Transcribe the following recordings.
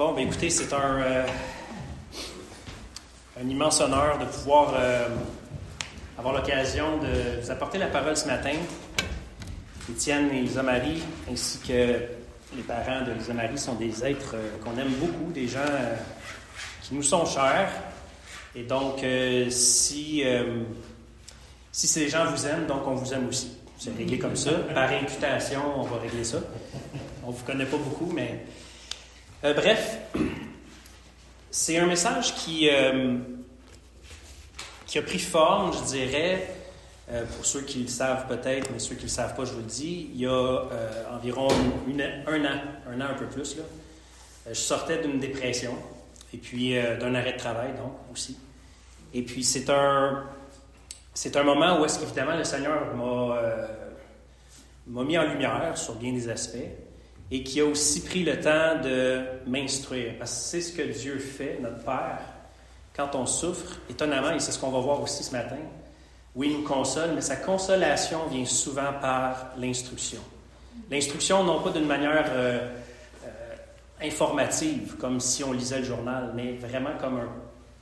Bon, ben écoutez, c'est un, euh, immense honneur de pouvoir euh, avoir l'occasion de vous apporter la parole ce matin. Étienne et Lisa Marie, ainsi que les parents de Lisa Marie, sont des êtres euh, qu'on aime beaucoup, des gens qui nous sont chers. Et donc, si, si ces gens vous aiment, donc on vous aime aussi. C'est réglé comme ça. Par imputation, on va régler ça. On ne vous connaît pas beaucoup, mais. Euh, bref, c'est un message qui, euh, qui a pris forme, je dirais, euh, pour ceux qui le savent peut-être, mais ceux qui ne le savent pas, je vous le dis, il y a environ un an, un an un peu plus, là, je sortais d'une dépression et puis d'un arrêt de travail, donc, aussi. Et puis, c'est un, c'est un moment où est-ce qu'évidemment le Seigneur m'a, m'a mis en lumière sur bien des aspects et qui a aussi pris le temps de m'instruire. Parce que c'est ce que Dieu fait, notre Père, quand on souffre, étonnamment, et c'est ce qu'on va voir aussi ce matin. Oui, il nous console, mais sa consolation vient souvent par l'instruction. L'instruction, non pas d'une manière euh, euh, informative, comme si on lisait le journal, mais vraiment comme un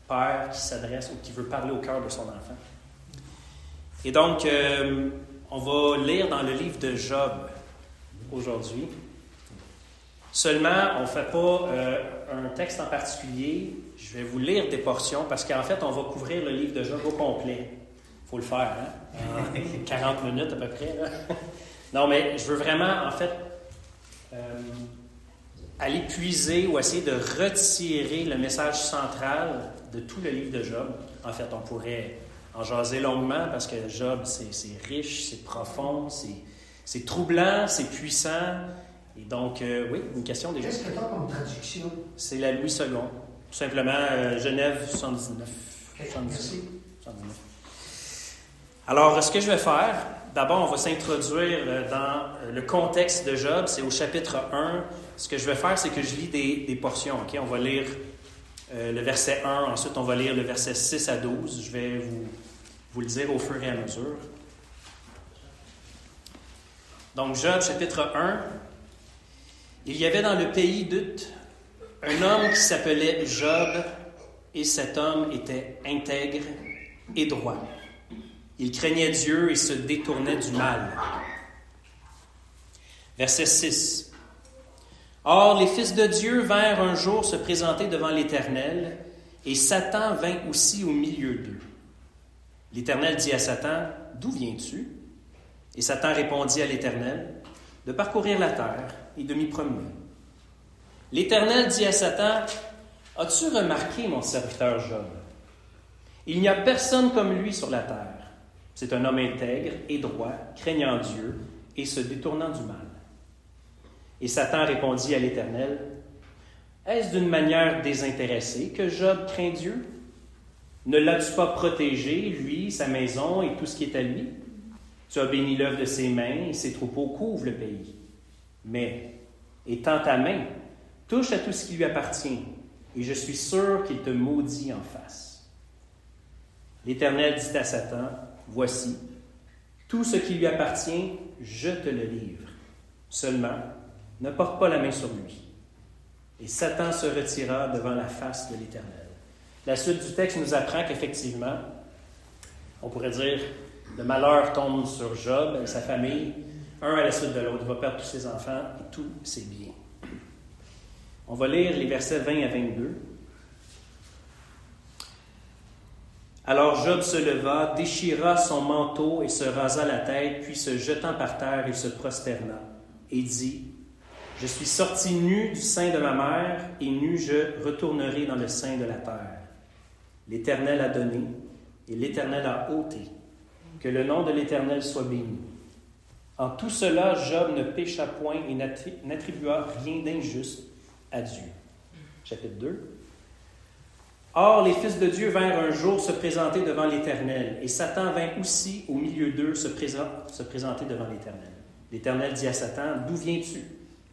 père qui s'adresse ou qui veut parler au cœur de son enfant. Et donc, euh, on va lire dans le livre de Job aujourd'hui. Seulement, on ne fait pas euh, un texte en particulier. Je vais vous lire des portions parce qu'en fait, on va couvrir le livre de Job au complet. Il faut le faire, hein? En 40 minutes à peu près. là. Non, mais je veux vraiment, en fait, euh, aller puiser ou essayer de retirer le message central de tout le livre de Job. En fait, on pourrait en jaser longuement parce que Job, c'est riche, c'est profond, c'est troublant, c'est puissant. Et donc, euh, oui, une question déjà. Qu'est-ce que tu as comme traduction? C'est la Louis II. Tout simplement, euh, Genève 79. Ok, 79. merci. 79. Alors, ce que je vais faire, d'abord, on va s'introduire euh, dans euh, le contexte de Job. C'est au chapitre 1. Ce que je vais faire, c'est que je lis des, des portions. ok? On va lire euh, le verset 1, ensuite on va lire le verset 6 à 12. Je vais vous, vous le dire au fur et à mesure. Donc, Job, chapitre 1. Il y avait dans le pays d'Ut un homme qui s'appelait Job, et cet homme était intègre et droit. Il craignait Dieu et se détournait du mal. Verset 6. Or, les fils de Dieu vinrent un jour se présenter devant l'Éternel, et Satan vint aussi au milieu d'eux. L'Éternel dit à Satan, D'où viens-tu Et Satan répondit à l'Éternel, De parcourir la terre et de m'y promener. L'Éternel dit à Satan, As-tu remarqué mon serviteur Job Il n'y a personne comme lui sur la terre. C'est un homme intègre et droit, craignant Dieu et se détournant du mal. Et Satan répondit à l'Éternel, Est-ce d'une manière désintéressée que Job craint Dieu? Ne l'as-tu pas protégé, lui, sa maison et tout ce qui est à lui? Tu as béni l'œuvre de ses mains et ses troupeaux couvrent le pays. Mais, étends ta main, touche à tout ce qui lui appartient, et je suis sûr qu'il te maudit en face. L'Éternel dit à Satan, Voici, tout ce qui lui appartient, je te le livre. Seulement, ne porte pas la main sur lui. Et Satan se retira devant la face de l'Éternel. La suite du texte nous apprend qu'effectivement, on pourrait dire, le malheur tombe sur Job et sa famille, un à la suite de l'autre. Il va perdre tous ses enfants et tous ses biens. On va lire les versets 20 à 22. Alors Job se leva, déchira son manteau et se rasa la tête, puis se jetant par terre, il se prosterna et dit Je suis sorti nu du sein de ma mère, et nu je retournerai dans le sein de la terre. L'Éternel a donné, et l'Éternel a ôté. Que le nom de l'Éternel soit béni. En tout cela, Job ne pécha point et n'attri- n'attribua rien d'injuste à Dieu. Chapitre 2. Or, les fils de Dieu vinrent un jour se présenter devant l'Éternel, et Satan vint aussi au milieu d'eux se présenter devant l'Éternel. L'Éternel dit à Satan, D'où viens-tu?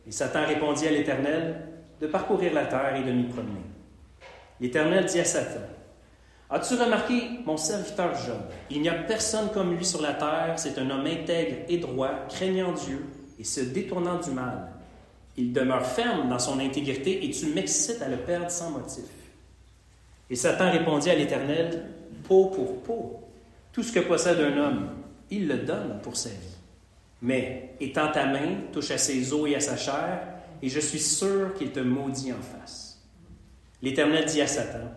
Et Satan répondit à l'Éternel, De parcourir la terre et de m'y promener. L'Éternel dit à Satan, As-tu remarqué mon serviteur Job Il n'y a personne comme lui sur la terre, c'est un homme intègre et droit, craignant Dieu et se détournant du mal. Il demeure ferme dans son intégrité et tu m'excites à le perdre sans motif. Et Satan répondit à l'Éternel, peau pour peau. Tout ce que possède un homme, il le donne pour sa vie. Mais étends ta main, touche à ses os et à sa chair, et je suis sûr qu'il te maudit en face. L'Éternel dit à Satan,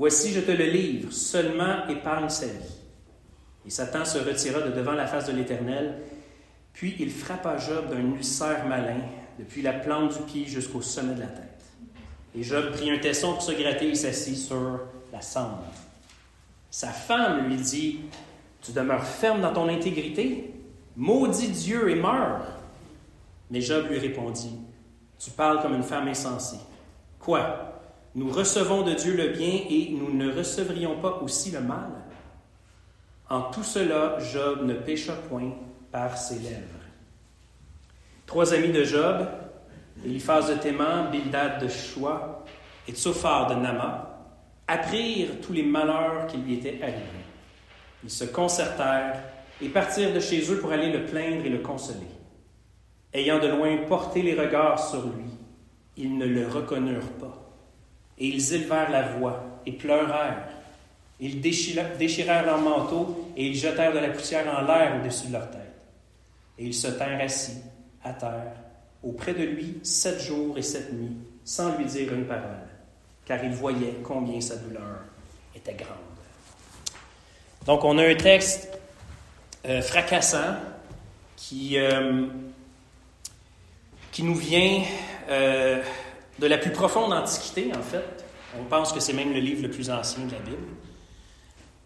Voici, je te le livre, seulement épargne sa vie. Et Satan se retira de devant la face de l'Éternel, puis il frappa Job d'un ulcère malin, depuis la plante du pied jusqu'au sommet de la tête. Et Job prit un tesson pour se gratter et s'assit sur la cendre. Sa femme lui dit Tu demeures ferme dans ton intégrité Maudit Dieu et meurs. Mais Job lui répondit Tu parles comme une femme insensée. Quoi? Nous recevons de Dieu le bien et nous ne recevrions pas aussi le mal En tout cela, Job ne pécha point par ses lèvres. Trois amis de Job, Eliphaz de Théman, Bildad de Choua et Tsophar de Nama, apprirent tous les malheurs qui lui étaient arrivés. Ils se concertèrent et partirent de chez eux pour aller le plaindre et le consoler. Ayant de loin porté les regards sur lui, ils ne le reconnurent pas. Et ils élevèrent la voix et pleurèrent. Ils déchirèrent leur manteau et ils jetèrent de la poussière en l'air au-dessus de leur tête. Et ils se tinrent assis, à terre, auprès de lui sept jours et sept nuits, sans lui dire une parole, car ils voyaient combien sa douleur était grande. Donc on a un texte euh, fracassant qui, euh, qui nous vient euh, de la plus profonde antiquité, en fait. On pense que c'est même le livre le plus ancien de la Bible.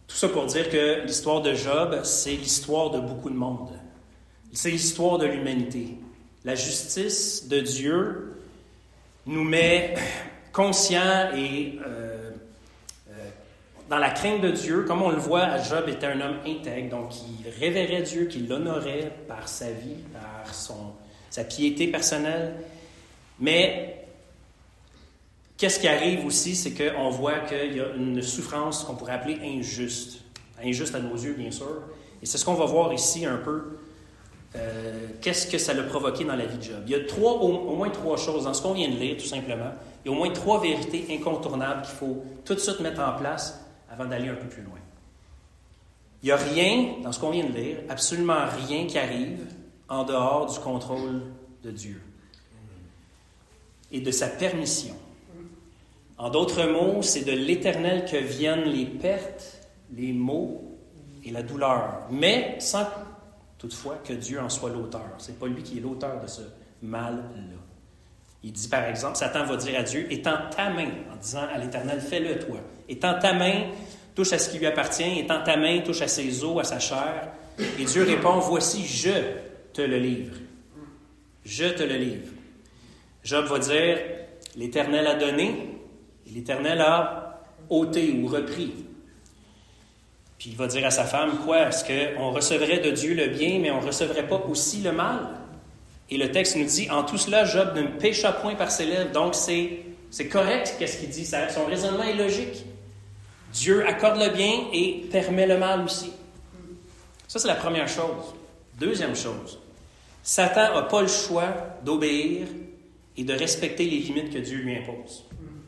Tout ça pour dire que l'histoire de Job, c'est l'histoire de beaucoup de monde. C'est l'histoire de l'humanité. La justice de Dieu nous met conscients et euh, euh, dans la crainte de Dieu, comme on le voit, Job était un homme intègre, donc il révérait Dieu, qui l'honorait par sa vie, par sa piété personnelle. Mais qu'est-ce qui arrive aussi, c'est qu'on voit qu'il y a une souffrance qu'on pourrait appeler injuste. Injuste à nos yeux, bien sûr. Et c'est ce qu'on va voir ici un peu euh, qu'est-ce que ça l'a provoqué dans la vie de Job? Il y a trois, au, moins trois choses dans ce qu'on vient de lire, tout simplement. Il y a au moins trois vérités incontournables qu'il faut tout de suite mettre en place avant d'aller un peu plus loin. Il n'y a rien dans ce qu'on vient de lire, absolument rien qui arrive en dehors du contrôle de Dieu et de sa permission. En d'autres mots, c'est de l'Éternel que viennent les pertes, les maux et la douleur, mais sans toutefois que Dieu en soit l'auteur. C'est pas lui qui est l'auteur de ce mal-là. Il dit par exemple, Satan va dire à Dieu, étends ta main, en disant à l'Éternel, fais-le toi. Étends ta main, touche à ce qui lui appartient, étends ta main, touche à ses os, à sa chair. Et Dieu répond, voici, je te le livre. Je te le livre. Job va dire, l'Éternel a donné, et l'Éternel a ôté ou repris. Puis il va dire à sa femme, quoi, est-ce qu'on recevrait de Dieu le bien, mais on ne recevrait pas aussi le mal? Et le texte nous dit, en tout cela, Job ne pécha point par ses lèvres. Donc c'est, c'est correct, qu'est-ce qu'il dit? Son raisonnement est logique. Dieu accorde le bien et permet le mal aussi. Ça, c'est la première chose. Deuxième chose, Satan n'a pas le choix d'obéir et de respecter les limites que Dieu lui impose.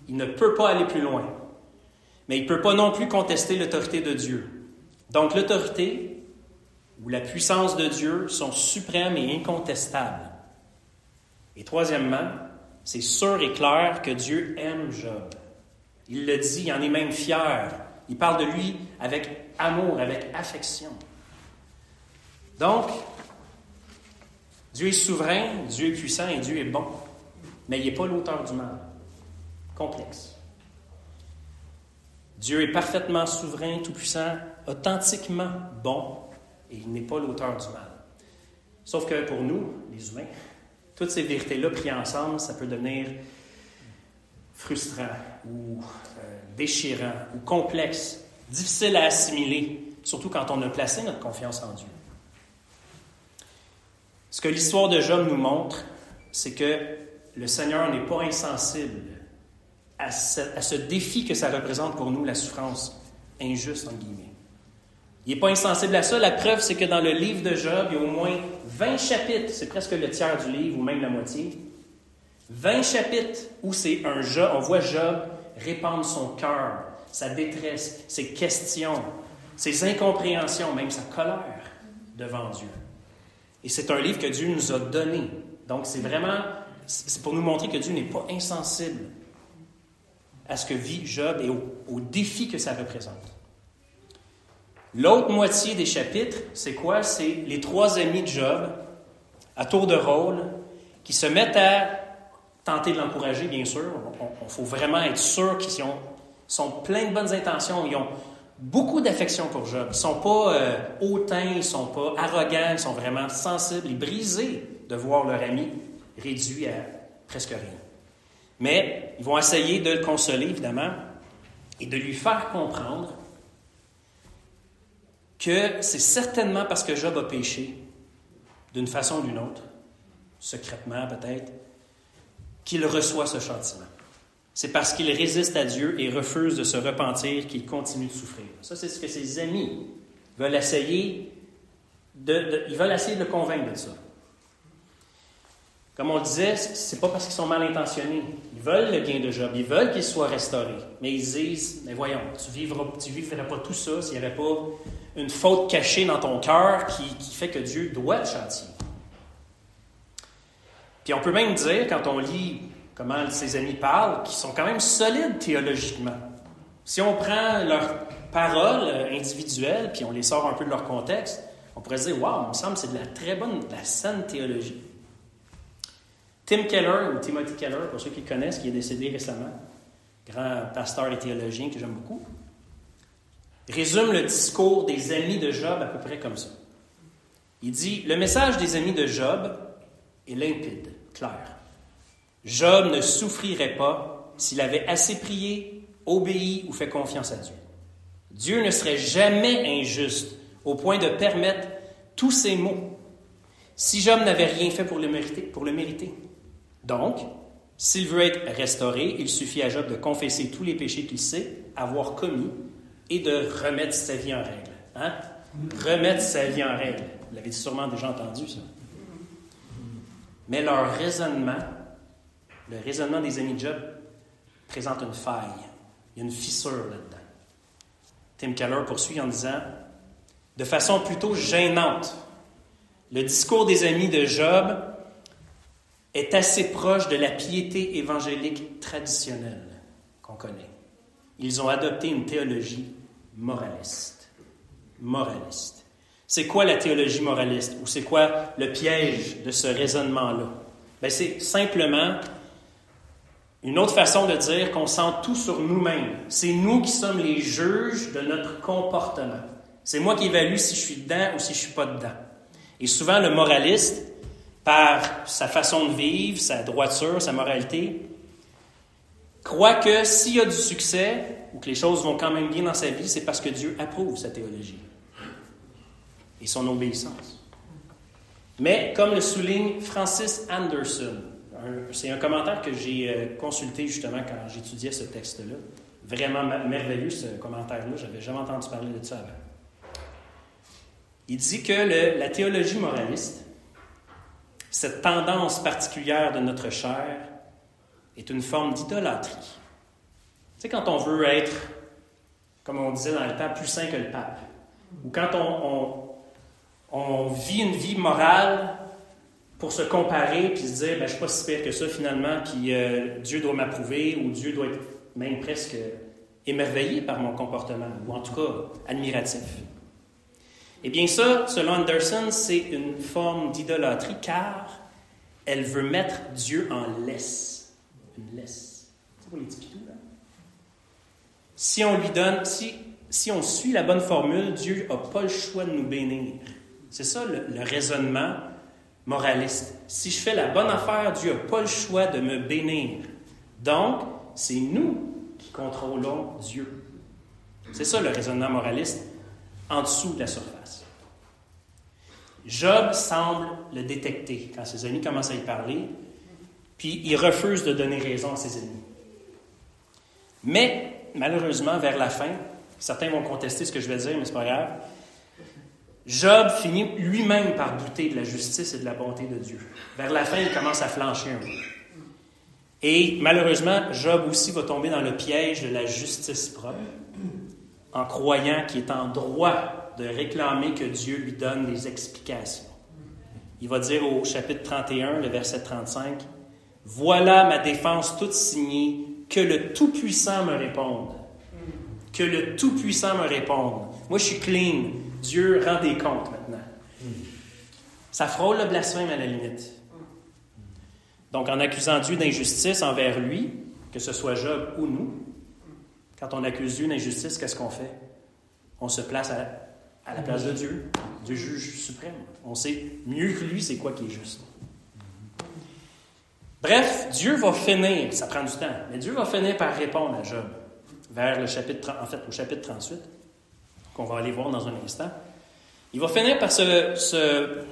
Il ne peut pas aller plus loin. Mais il ne peut pas non plus contester l'autorité de Dieu. Donc l'autorité ou la puissance de Dieu sont suprêmes et incontestables. Et troisièmement, c'est sûr et clair que Dieu aime Job. Il le dit, il en est même fier. Il parle de lui avec amour, avec affection. Donc, Dieu est souverain, Dieu est puissant et Dieu est bon. Mais il n'est pas l'auteur du mal. Complexe. Dieu est parfaitement souverain, tout-puissant, authentiquement bon, et il n'est pas l'auteur du mal. Sauf que pour nous, les humains, toutes ces vérités-là prises ensemble, ça peut devenir frustrant ou euh, déchirant ou complexe, difficile à assimiler, surtout quand on a placé notre confiance en Dieu. Ce que l'histoire de Job nous montre, c'est que le Seigneur n'est pas insensible à ce, défi que ça représente pour nous, la souffrance injuste, en guillemets. Il n'est pas insensible à ça. La preuve, c'est que dans le livre de Job, il y a au moins 20 chapitres, c'est presque le tiers du livre, ou même la moitié, 20 chapitres où c'est un Job, on voit Job répandre son cœur, sa détresse, ses questions, ses incompréhensions, même sa colère devant Dieu. Et c'est un livre que Dieu nous a donné. Donc c'est vraiment, c'est pour nous montrer que Dieu n'est pas insensible à ce que vit Job et au, défi que ça représente. L'autre moitié des chapitres, c'est quoi? C'est les trois amis de Job, à tour de rôle, qui se mettent à tenter de l'encourager, bien sûr. Il faut vraiment être sûr qu'ils sont pleins de bonnes intentions. Ils ont beaucoup d'affection pour Job. Ils ne sont pas euh, hautains, ils ne sont pas arrogants, ils sont vraiment sensibles et brisés de voir leur ami réduit à presque rien. Mais ils vont essayer de le consoler, évidemment, et de lui faire comprendre que c'est certainement parce que Job a péché, d'une façon ou d'une autre, secrètement peut-être, qu'il reçoit ce châtiment. C'est parce qu'il résiste à Dieu et refuse de se repentir qu'il continue de souffrir. Ça, c'est ce que ses amis veulent essayer de, veulent essayer de le convaincre de ça. Comme on le disait, c'est pas parce qu'ils sont mal intentionnés. Ils veulent le bien de Job, ils veulent qu'il soit restauré. Mais ils disent, mais voyons, tu vivras, tu vivrais pas tout ça s'il n'y avait pas une faute cachée dans ton cœur qui, qui fait que Dieu doit te châtier. Puis on peut même dire, quand on lit comment ses amis parlent, qu'ils sont quand même solides théologiquement. Si on prend leurs paroles individuelles, puis on les sort un peu de leur contexte, on pourrait se dire, waouh, il me semble que c'est de la très bonne, de la saine théologie. Tim Keller, ou Timothy Keller, pour ceux qui le connaissent, qui est décédé récemment, grand pasteur et théologien que j'aime beaucoup, résume le discours des amis de Job à peu près comme ça. Il dit Le message des amis de Job est limpide, clair. Job ne souffrirait pas s'il avait assez prié, obéi ou fait confiance à Dieu. Dieu ne serait jamais injuste au point de permettre tous ces maux si Job n'avait rien fait pour le mériter. Pour le mériter. Donc, s'il veut être restauré, il suffit à Job de confesser tous les péchés qu'il sait avoir commis et de remettre sa vie en règle. Hein? Remettre sa vie en règle. Vous l'avez sûrement déjà entendu, ça. Mais leur raisonnement, le raisonnement des amis de Job, présente une faille. Il y a une fissure là-dedans. Tim Keller poursuit en disant De façon plutôt gênante, le discours des amis de Job est assez proche de la piété évangélique traditionnelle qu'on connaît. Ils ont adopté une théologie moraliste. Moraliste. C'est quoi la théologie moraliste ou c'est quoi le piège de ce raisonnement-là? Ben, c'est simplement une autre façon de dire qu'on sent tout sur nous-mêmes. C'est nous qui sommes les juges de notre comportement. C'est moi qui évalue si je suis dedans ou si je suis pas dedans. Et souvent, le moraliste, par sa façon de vivre, sa droiture, sa moralité, croit que s'il y a du succès ou que les choses vont quand même bien dans sa vie, c'est parce que Dieu approuve sa théologie et son obéissance. Mais comme le souligne Francis Anderson, c'est un commentaire que j'ai euh, consulté justement quand j'étudiais ce texte-là. Vraiment merveilleux ce commentaire-là, j'avais jamais entendu parler de ça avant. Il dit que la théologie moraliste cette tendance particulière de notre chair est une forme d'idolâtrie. Tu sais, quand on veut être, comme on disait dans le temps, plus saint que le pape, ou quand on, vit une vie morale pour se comparer puis se dire, ben, je suis pas si pire que ça finalement, puis euh, Dieu doit m'approuver, ou Dieu doit être même presque émerveillé par mon comportement, ou en tout cas admiratif. Eh bien ça, selon Anderson, c'est une forme d'idolâtrie car elle veut mettre Dieu en laisse. Une laisse. C'est pour les petits là. Si on lui donne, si, si on suit la bonne formule, Dieu n'a pas le choix de nous bénir. C'est ça le, le, raisonnement moraliste. Si je fais la bonne affaire, Dieu n'a pas le choix de me bénir. Donc, c'est nous qui contrôlons Dieu. C'est ça le raisonnement moraliste en dessous de la surface. Job semble le détecter quand ses amis commencent à y parler, puis il refuse de donner raison à ses ennemis. Mais, malheureusement, vers la fin, certains vont contester ce que je vais dire, mais c'est pas grave, Job finit lui-même par douter de la justice et de la bonté de Dieu. Vers la fin, il commence à flancher un peu. Et malheureusement, Job aussi va tomber dans le piège de la justice propre en croyant qu'il est en droit de réclamer que Dieu lui donne des explications. Il va dire au chapitre 31, le verset 35, Voilà ma défense toute signée, que le Tout-Puissant me réponde. Que le Tout-Puissant me réponde. Moi, je suis clean. Dieu rend des comptes maintenant. Ça frôle le blasphème à la limite. Donc, en accusant Dieu d'injustice envers lui, que ce soit Job ou nous, quand on accuse Dieu d'injustice, qu'est-ce qu'on fait? On se place à, la place de Dieu, Dieu juge suprême. On sait mieux que lui c'est quoi qui est juste. Bref, Dieu va finir, ça prend du temps, mais Dieu va finir par répondre à Job vers le chapitre, en fait, au chapitre 38, qu'on va aller voir dans un instant. Il va finir par se, se,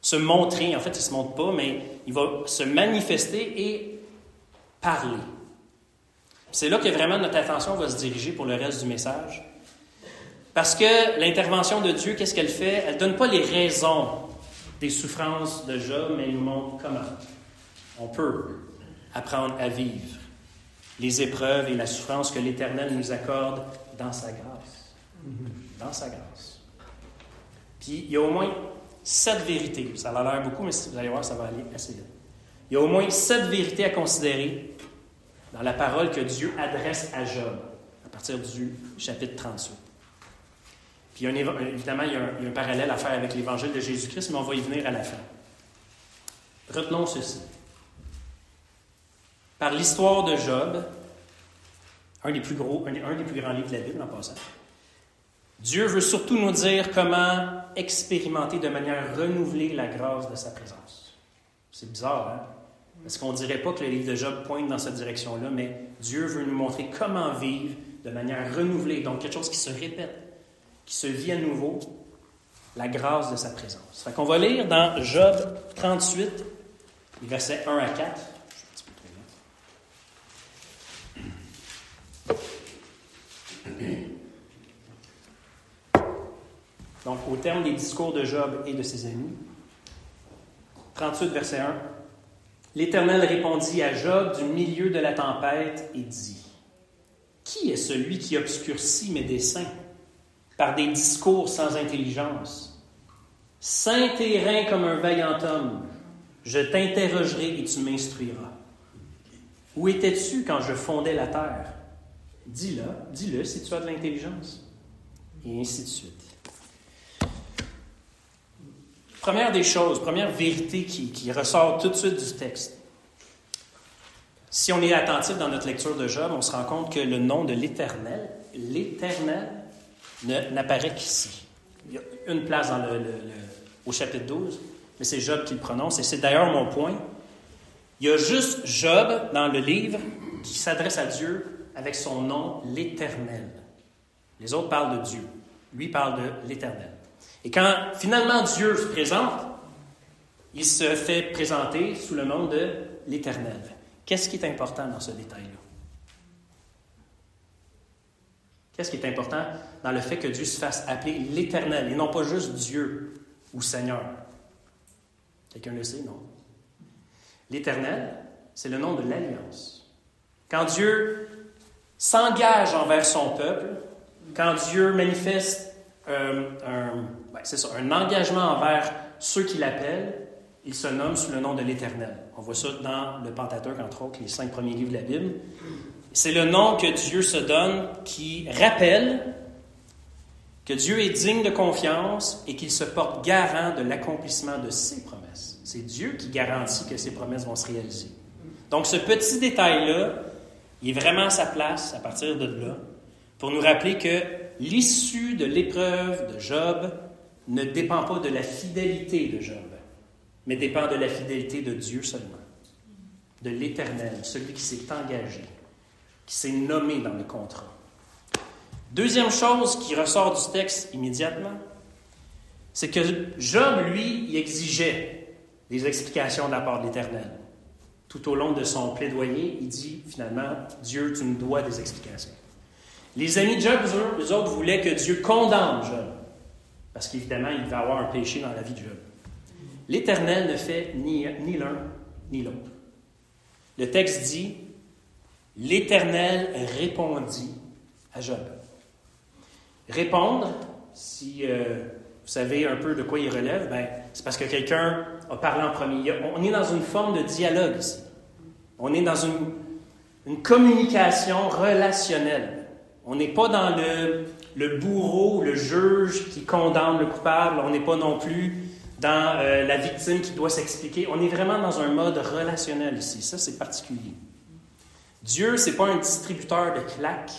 se montrer, en fait, il ne se montre pas, mais il va se manifester et parler. C'est là que vraiment notre attention va se diriger pour le reste du message. Parce que l'intervention de Dieu, qu'est-ce qu'elle fait? Elle ne donne pas les raisons des souffrances de Job, mais elle nous montre comment on peut apprendre à vivre les épreuves et la souffrance que l'Éternel nous accorde dans sa grâce. Dans sa grâce. Puis il y a au moins sept vérités. Ça a l'air beaucoup, mais vous allez voir, ça va aller assez vite. Il y a au moins sept vérités à considérer dans la parole que Dieu adresse à Job, à partir du chapitre 38. Puis évidemment, il y, a un, parallèle à faire avec l'évangile de Jésus-Christ, mais on va y venir à la fin. Retenons ceci. Par l'histoire de Job, un des plus gros, un des, plus grands livres de la Bible en passant, Dieu veut surtout nous dire comment expérimenter de manière renouvelée la grâce de sa présence. C'est bizarre, hein? Parce qu'on ne dirait pas que le livre de Job pointe dans cette direction-là, mais Dieu veut nous montrer comment vivre de manière renouvelée, donc quelque chose qui se répète, qui se vit à nouveau, la grâce de sa présence. Fait qu'on va lire dans Job 38, versets 1 à 4. Donc, au terme des discours de Job et de ses amis, 38, verset 1, L'Éternel répondit à Job du milieu de la tempête et dit, Qui est celui qui obscurcit mes desseins par des discours sans intelligence? Saint et comme un vaillant homme, je t'interrogerai et tu m'instruiras. Où étais-tu quand je fondais la terre? Dis-le, dis-le si tu as de l'intelligence. Et ainsi de suite. Première des choses, première vérité qui, ressort tout de suite du texte. Si on est attentif dans notre lecture de Job, on se rend compte que le nom de l'Éternel, l'Éternel, n'apparaît qu'ici. Il y a une place au chapitre 12, mais c'est Job qui le prononce, et c'est d'ailleurs mon point. Il y a juste Job dans le livre qui s'adresse à Dieu avec son nom, l'Éternel. Les autres parlent de Dieu. Lui parle de l'Éternel. Et quand finalement Dieu se présente, il se fait présenter sous le nom de l'Éternel. Qu'est-ce qui est important dans ce détail-là? Qu'est-ce qui est important dans le fait que Dieu se fasse appeler l'Éternel et non pas juste Dieu ou Seigneur? Quelqu'un le sait, non? L'Éternel, c'est le nom de l'alliance. Quand Dieu s'engage envers son peuple, quand Dieu manifeste euh, un, c'est ça, un engagement envers ceux qui l'appellent, il se nomme sous le nom de l'Éternel. On voit ça dans le Pentateuque, entre autres, les cinq premiers livres de la Bible. C'est le nom que Dieu se donne qui rappelle que Dieu est digne de confiance et qu'il se porte garant de l'accomplissement de ses promesses. C'est Dieu qui garantit que ses promesses vont se réaliser. Donc ce petit détail-là, il est vraiment à sa place à partir de là pour nous rappeler que l'issue de l'épreuve de Job ne dépend pas de la fidélité de Job, mais dépend de la fidélité de Dieu seulement, de l'Éternel, celui qui s'est engagé, qui s'est nommé dans le contrat. Deuxième chose qui ressort du texte immédiatement, c'est que Job, lui, il exigeait des explications de la part de l'Éternel. Tout au long de son plaidoyer, il dit finalement, Dieu, tu me dois des explications. Les amis de Job, eux autres, voulaient que Dieu condamne Job. Parce qu'évidemment, il va avoir un péché dans la vie de Job. L'Éternel ne fait ni, ni l'un ni l'autre. Le texte dit L'Éternel répondit à Job. Répondre, si euh, vous savez un peu de quoi il relève, ben, c'est parce que quelqu'un a parlé en premier. On est dans une forme de dialogue ici. On est dans une, une communication relationnelle. On n'est pas dans le, le bourreau, le juge qui condamne le coupable. On n'est pas non plus dans euh, la victime qui doit s'expliquer. On est vraiment dans un mode relationnel ici. Ça, c'est particulier. Dieu, ce n'est pas un distributeur de claques,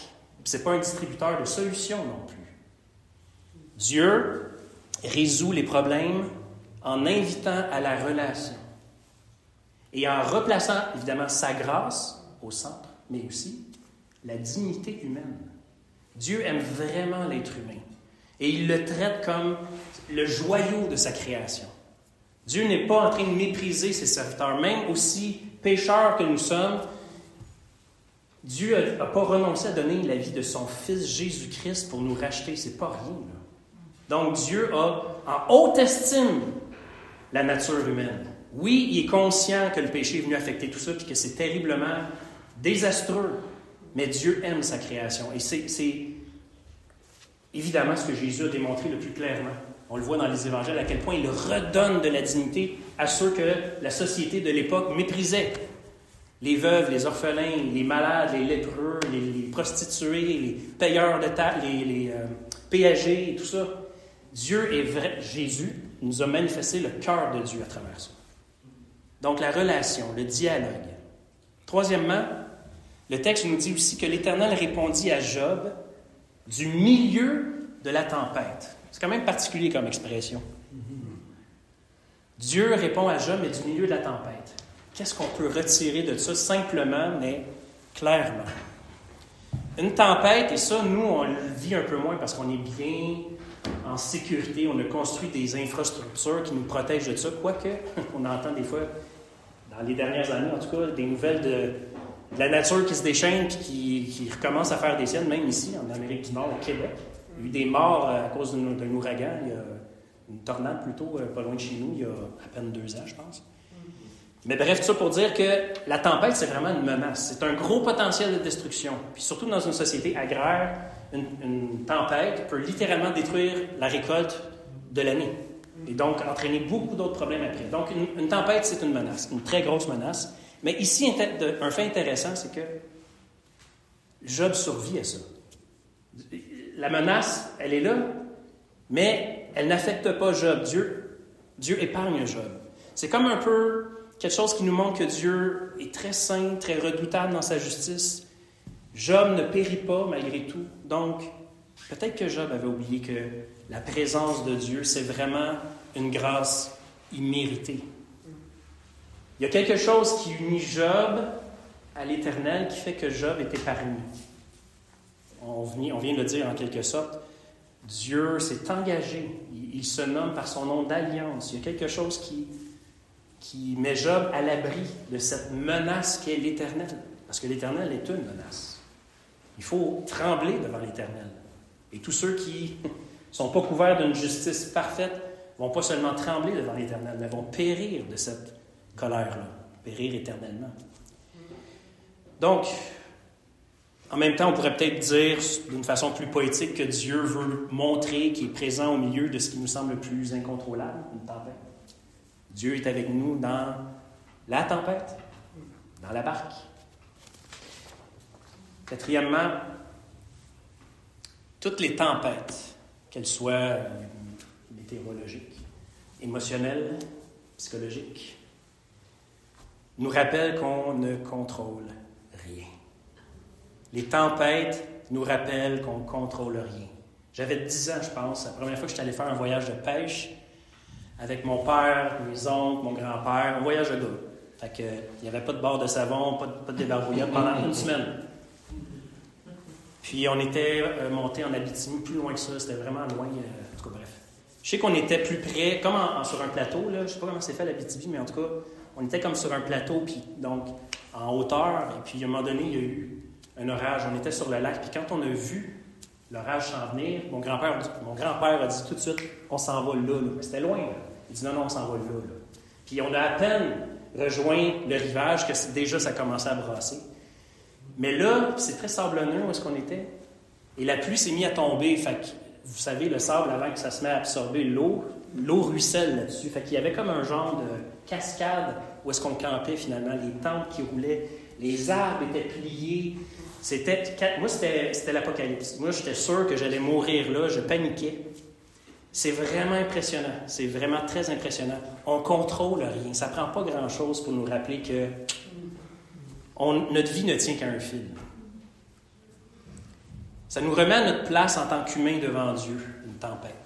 ce n'est pas un distributeur de solutions non plus. Dieu résout les problèmes en invitant à la relation et en replaçant évidemment sa grâce au centre, mais aussi la dignité humaine. Dieu aime vraiment l'être humain et il le traite comme le joyau de sa création. Dieu n'est pas en train de mépriser ses serviteurs, même aussi pécheurs que nous sommes. Dieu n'a pas renoncé à donner la vie de son Fils Jésus-Christ pour nous racheter. C'est pas rien. Donc Dieu a en haute estime la nature humaine. Oui, il est conscient que le péché est venu affecter tout ça et que c'est terriblement désastreux. Mais Dieu aime sa création. Et c'est évidemment ce que Jésus a démontré le plus clairement. On le voit dans les évangiles à quel point il redonne de la dignité à ceux que la société de l'époque méprisait. Les veuves, les orphelins, les malades, les lépreux, les, prostituées, les payeurs de taxes, les, les euh, péagés, tout ça. Dieu est vrai. Jésus nous a manifesté le cœur de Dieu à travers ça. Donc la relation, le dialogue. Troisièmement, le texte nous dit aussi que l'Éternel répondit à Job du milieu de la tempête. C'est quand même particulier comme expression. Dieu répond à Job, mais du milieu de la tempête. Qu'est-ce qu'on peut retirer de ça simplement, mais clairement? Une tempête, et ça, nous, on le vit un peu moins parce qu'on est bien en sécurité, on a construit des infrastructures qui nous protègent de ça, quoique on entend des fois, dans les dernières années en tout cas, des nouvelles de, la nature qui se déchaîne et qui, qui, recommence à faire des siennes, même ici, en Amérique du Nord, au Québec. Il y a eu des morts à cause d'un ouragan, il y a une tornade plutôt, euh, pas loin de chez nous, il y a à peine deux ans, je pense. Mais bref, tout ça pour dire que la tempête, c'est vraiment une menace. C'est un gros potentiel de destruction. Puis surtout dans une société agraire, une, tempête peut littéralement détruire la récolte de l'année. Et donc entraîner beaucoup d'autres problèmes après. Donc une, tempête, c'est une menace, une très grosse menace. Mais ici, un fait intéressant, c'est que Job survit à ça. La menace, elle est là, mais elle n'affecte pas Job. Dieu, Dieu épargne Job. C'est comme un peu quelque chose qui nous montre que Dieu est très saint, très redoutable dans sa justice. Job ne périt pas malgré tout. Donc, peut-être que Job avait oublié que la présence de Dieu, c'est vraiment une grâce imméritée. Il y a quelque chose qui unit Job à l'Éternel qui fait que Job est épargné. On vient, de le dire en quelque sorte. Dieu s'est engagé. Il, se nomme par son nom d'alliance. Il y a quelque chose qui, qui met Job à l'abri de cette menace qu'est l'Éternel. Parce que l'Éternel est une menace. Il faut trembler devant l'Éternel. Et tous ceux qui ne sont pas couverts d'une justice parfaite vont pas seulement trembler devant l'Éternel, mais vont périr de cette colère-là, périr éternellement. Donc, en même temps, on pourrait peut-être dire d'une façon plus poétique que Dieu veut montrer qu'il est présent au milieu de ce qui nous semble le plus incontrôlable, une tempête. Dieu est avec nous dans la tempête, dans la barque. Quatrièmement, toutes les tempêtes, qu'elles soient euh, météorologiques, émotionnelles, psychologiques, nous rappellent qu'on ne contrôle rien. Les tempêtes nous rappellent qu'on ne contrôle rien. J'avais 10 ans, je pense, la première fois que j'étais allé faire un voyage de pêche avec mon père, mes oncles, mon grand-père, un voyage de gars. Fait que, il n'y avait pas de bord de savon, pas de, pas pendant une semaine. Puis on était euh, monté en Abitibi plus loin que ça, c'était vraiment loin. Euh, en tout cas, bref. Je sais qu'on était plus près, comme sur un plateau, je sais pas comment c'est fait l'Abitibi, mais en tout cas, on était comme sur un plateau, puis donc en hauteur, et puis à un moment donné, il y a eu un orage. On était sur le lac, puis quand on a vu l'orage s'en venir, mon grand-père a dit tout de suite, on s'en va là, là. C'était loin, là. Il dit non, non, on s'en va là, là. Puis on a à peine rejoint le rivage, que déjà ça commençait à brasser. Mais là, c'est très sablonneux où est-ce qu'on était. Et la pluie s'est mise à tomber. Fait vous savez, le sable, avant que ça se mette à absorber l'eau, l'eau ruisselle là-dessus. Fait qu'il y avait comme un genre de cascade où est-ce qu'on campait finalement, les tentes qui roulaient, les arbres étaient pliés. C'était, moi, c'était, l'apocalypse. Moi, j'étais sûr que j'allais mourir là, je paniquais. C'est vraiment impressionnant. C'est vraiment très impressionnant. On contrôle rien. Ça prend pas grand-chose pour nous rappeler que notre vie ne tient qu'à un fil. Ça nous remet notre place en tant qu'humain devant Dieu, une tempête.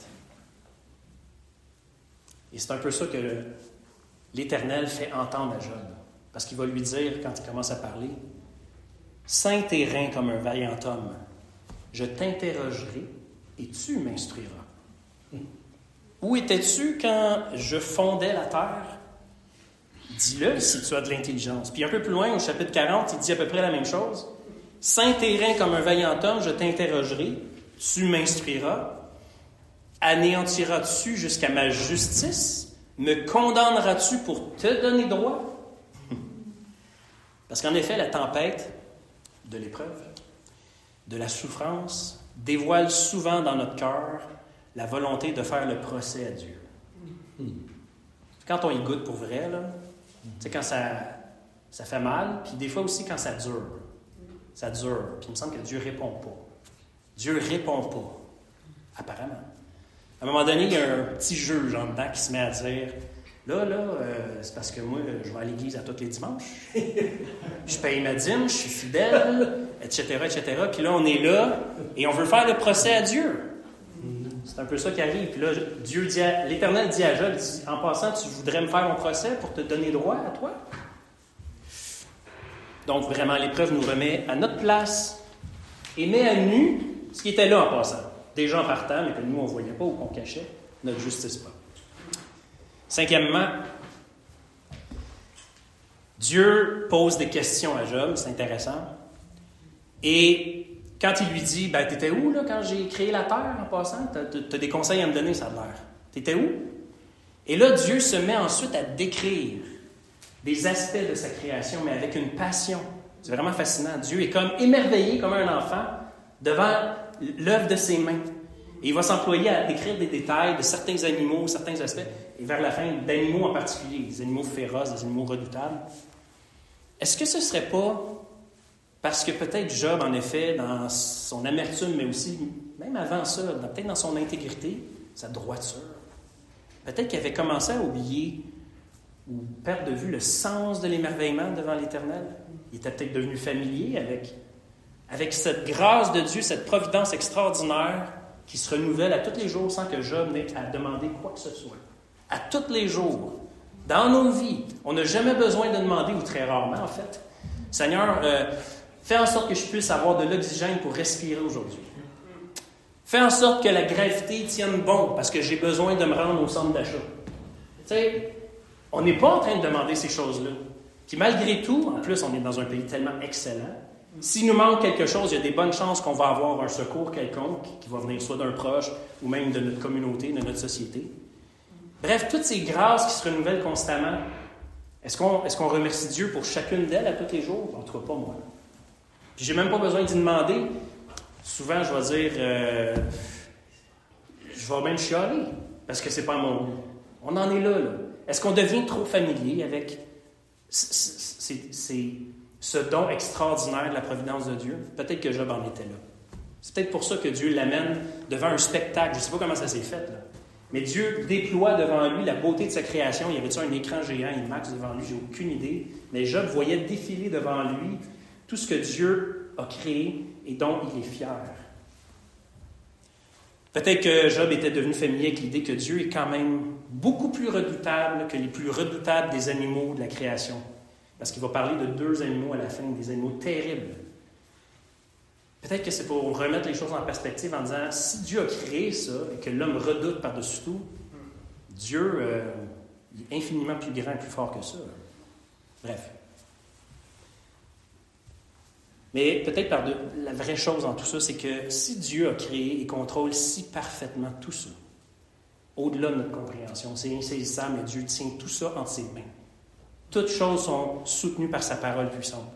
Et c'est un peu ça que l'Éternel fait entendre à Job. Parce qu'il va lui dire, quand il commence à parler, Saint terrain comme un vaillant homme, je t'interrogerai et tu m'instruiras. Où étais-tu quand je fondais la terre? Dis-le si tu as de l'intelligence. Puis un peu plus loin, au chapitre 40, il dit à peu près la même chose. Saint terrain comme un vaillant homme, je t'interrogerai, tu m'instruiras. Anéantiras-tu jusqu'à ma justice? Me condamneras-tu pour te donner droit? Parce qu'en effet, la tempête de l'épreuve, de la souffrance, dévoile souvent dans notre cœur la volonté de faire le procès à Dieu. Quand on y goûte pour vrai, c'est quand ça, ça fait mal, puis des fois aussi quand ça dure. Ça dure, puis il me semble que Dieu répond pas. Dieu répond pas, apparemment. À un moment donné, il y a un petit juge en dedans qui se met à dire Là, là, euh, c'est parce que moi, je vais à l'église à tous les dimanches. je paye ma dîme, je suis fidèle, etc., etc. Puis là, on est là et on veut faire le procès à Dieu. C'est un peu ça qui arrive. Puis là, Dieu dit l'Éternel dit à Job, en passant, tu voudrais me faire mon procès pour te donner droit à toi? Donc vraiment, l'épreuve nous remet à notre place et met à nu ce qui était là en passant. Des gens partant, mais que nous, on ne voyait pas ou qu'on cachait, notre justice pas. Cinquièmement, Dieu pose des questions à Job, c'est intéressant. Et quand il lui dit, ben, t'étais où là, quand j'ai créé la terre en passant? T'as as des conseils à me donner, ça a l'air. T'étais où? Et là, Dieu se met ensuite à décrire des aspects de sa création, mais avec une passion. C'est vraiment fascinant. Dieu est comme émerveillé comme un enfant devant l'œuvre de ses mains. Et il va s'employer à décrire des détails de certains animaux, certains aspects, et vers la fin, d'animaux en particulier, des animaux féroces, des animaux redoutables. Est-ce que ce ne serait pas parce que peut-être Job, en effet, dans son amertume, mais aussi, même avant ça, peut-être dans son intégrité, sa droiture, peut-être qu'il avait commencé à oublier ou perdre de vue le sens de l'émerveillement devant l'Éternel? Il était peut-être devenu familier avec, avec cette grâce de Dieu, cette providence extraordinaire qui se renouvelle à tous les jours sans que Job n'ait à demander quoi que ce soit. À tous les jours. Dans nos vies, on n'a jamais besoin de demander, ou très rarement en fait, Seigneur, euh, Fais en sorte que je puisse avoir de l'oxygène pour respirer aujourd'hui. Fais en sorte que la gravité tienne bon parce que j'ai besoin de me rendre au centre d'achat. Tu sais, on n'est pas en train de demander ces choses-là. Puis malgré tout, en plus, on est dans un pays tellement excellent. S'il nous manque quelque chose, il y a des bonnes chances qu'on va avoir un secours quelconque qui va venir soit d'un proche ou même de notre communauté, de notre société. Bref, toutes ces grâces qui se renouvellent constamment, est-ce qu'on remercie Dieu pour chacune d'elles à tous les jours? En tout cas, pas moi. Puis j'ai même pas besoin d'y demander. Souvent, je vais dire, euh, je vais même chialer, parce que c'est pas mon. On en est là, là. Est-ce qu'on devient trop familier avec ce don extraordinaire de la providence de Dieu? Peut-être que Job en était là. C'est peut-être pour ça que Dieu l'amène devant un spectacle. Je ne sais pas comment ça s'est fait, là. Mais Dieu déploie devant lui la beauté de sa création. Il y avait-tu un écran géant, IMAX devant lui? J'ai aucune idée. Mais Job voyait défiler devant lui tout ce que Dieu a créé et dont il est fier. Peut-être que Job était devenu familier avec l'idée que Dieu est quand même beaucoup plus redoutable que les plus redoutables des animaux de la création. Parce qu'il va parler de deux animaux à la fin, des animaux terribles. Peut-être que c'est pour remettre les choses en perspective en disant, si Dieu a créé ça et que l'homme redoute par-dessus tout, Dieu euh, est infiniment plus grand et plus fort que ça. Bref. Mais peut-être par la vraie chose dans tout ça, c'est que si Dieu a créé et contrôle si parfaitement tout ça, au-delà de notre compréhension, c'est insaisissable, mais Dieu tient tout ça entre ses mains. Toutes choses sont soutenues par sa parole puissante.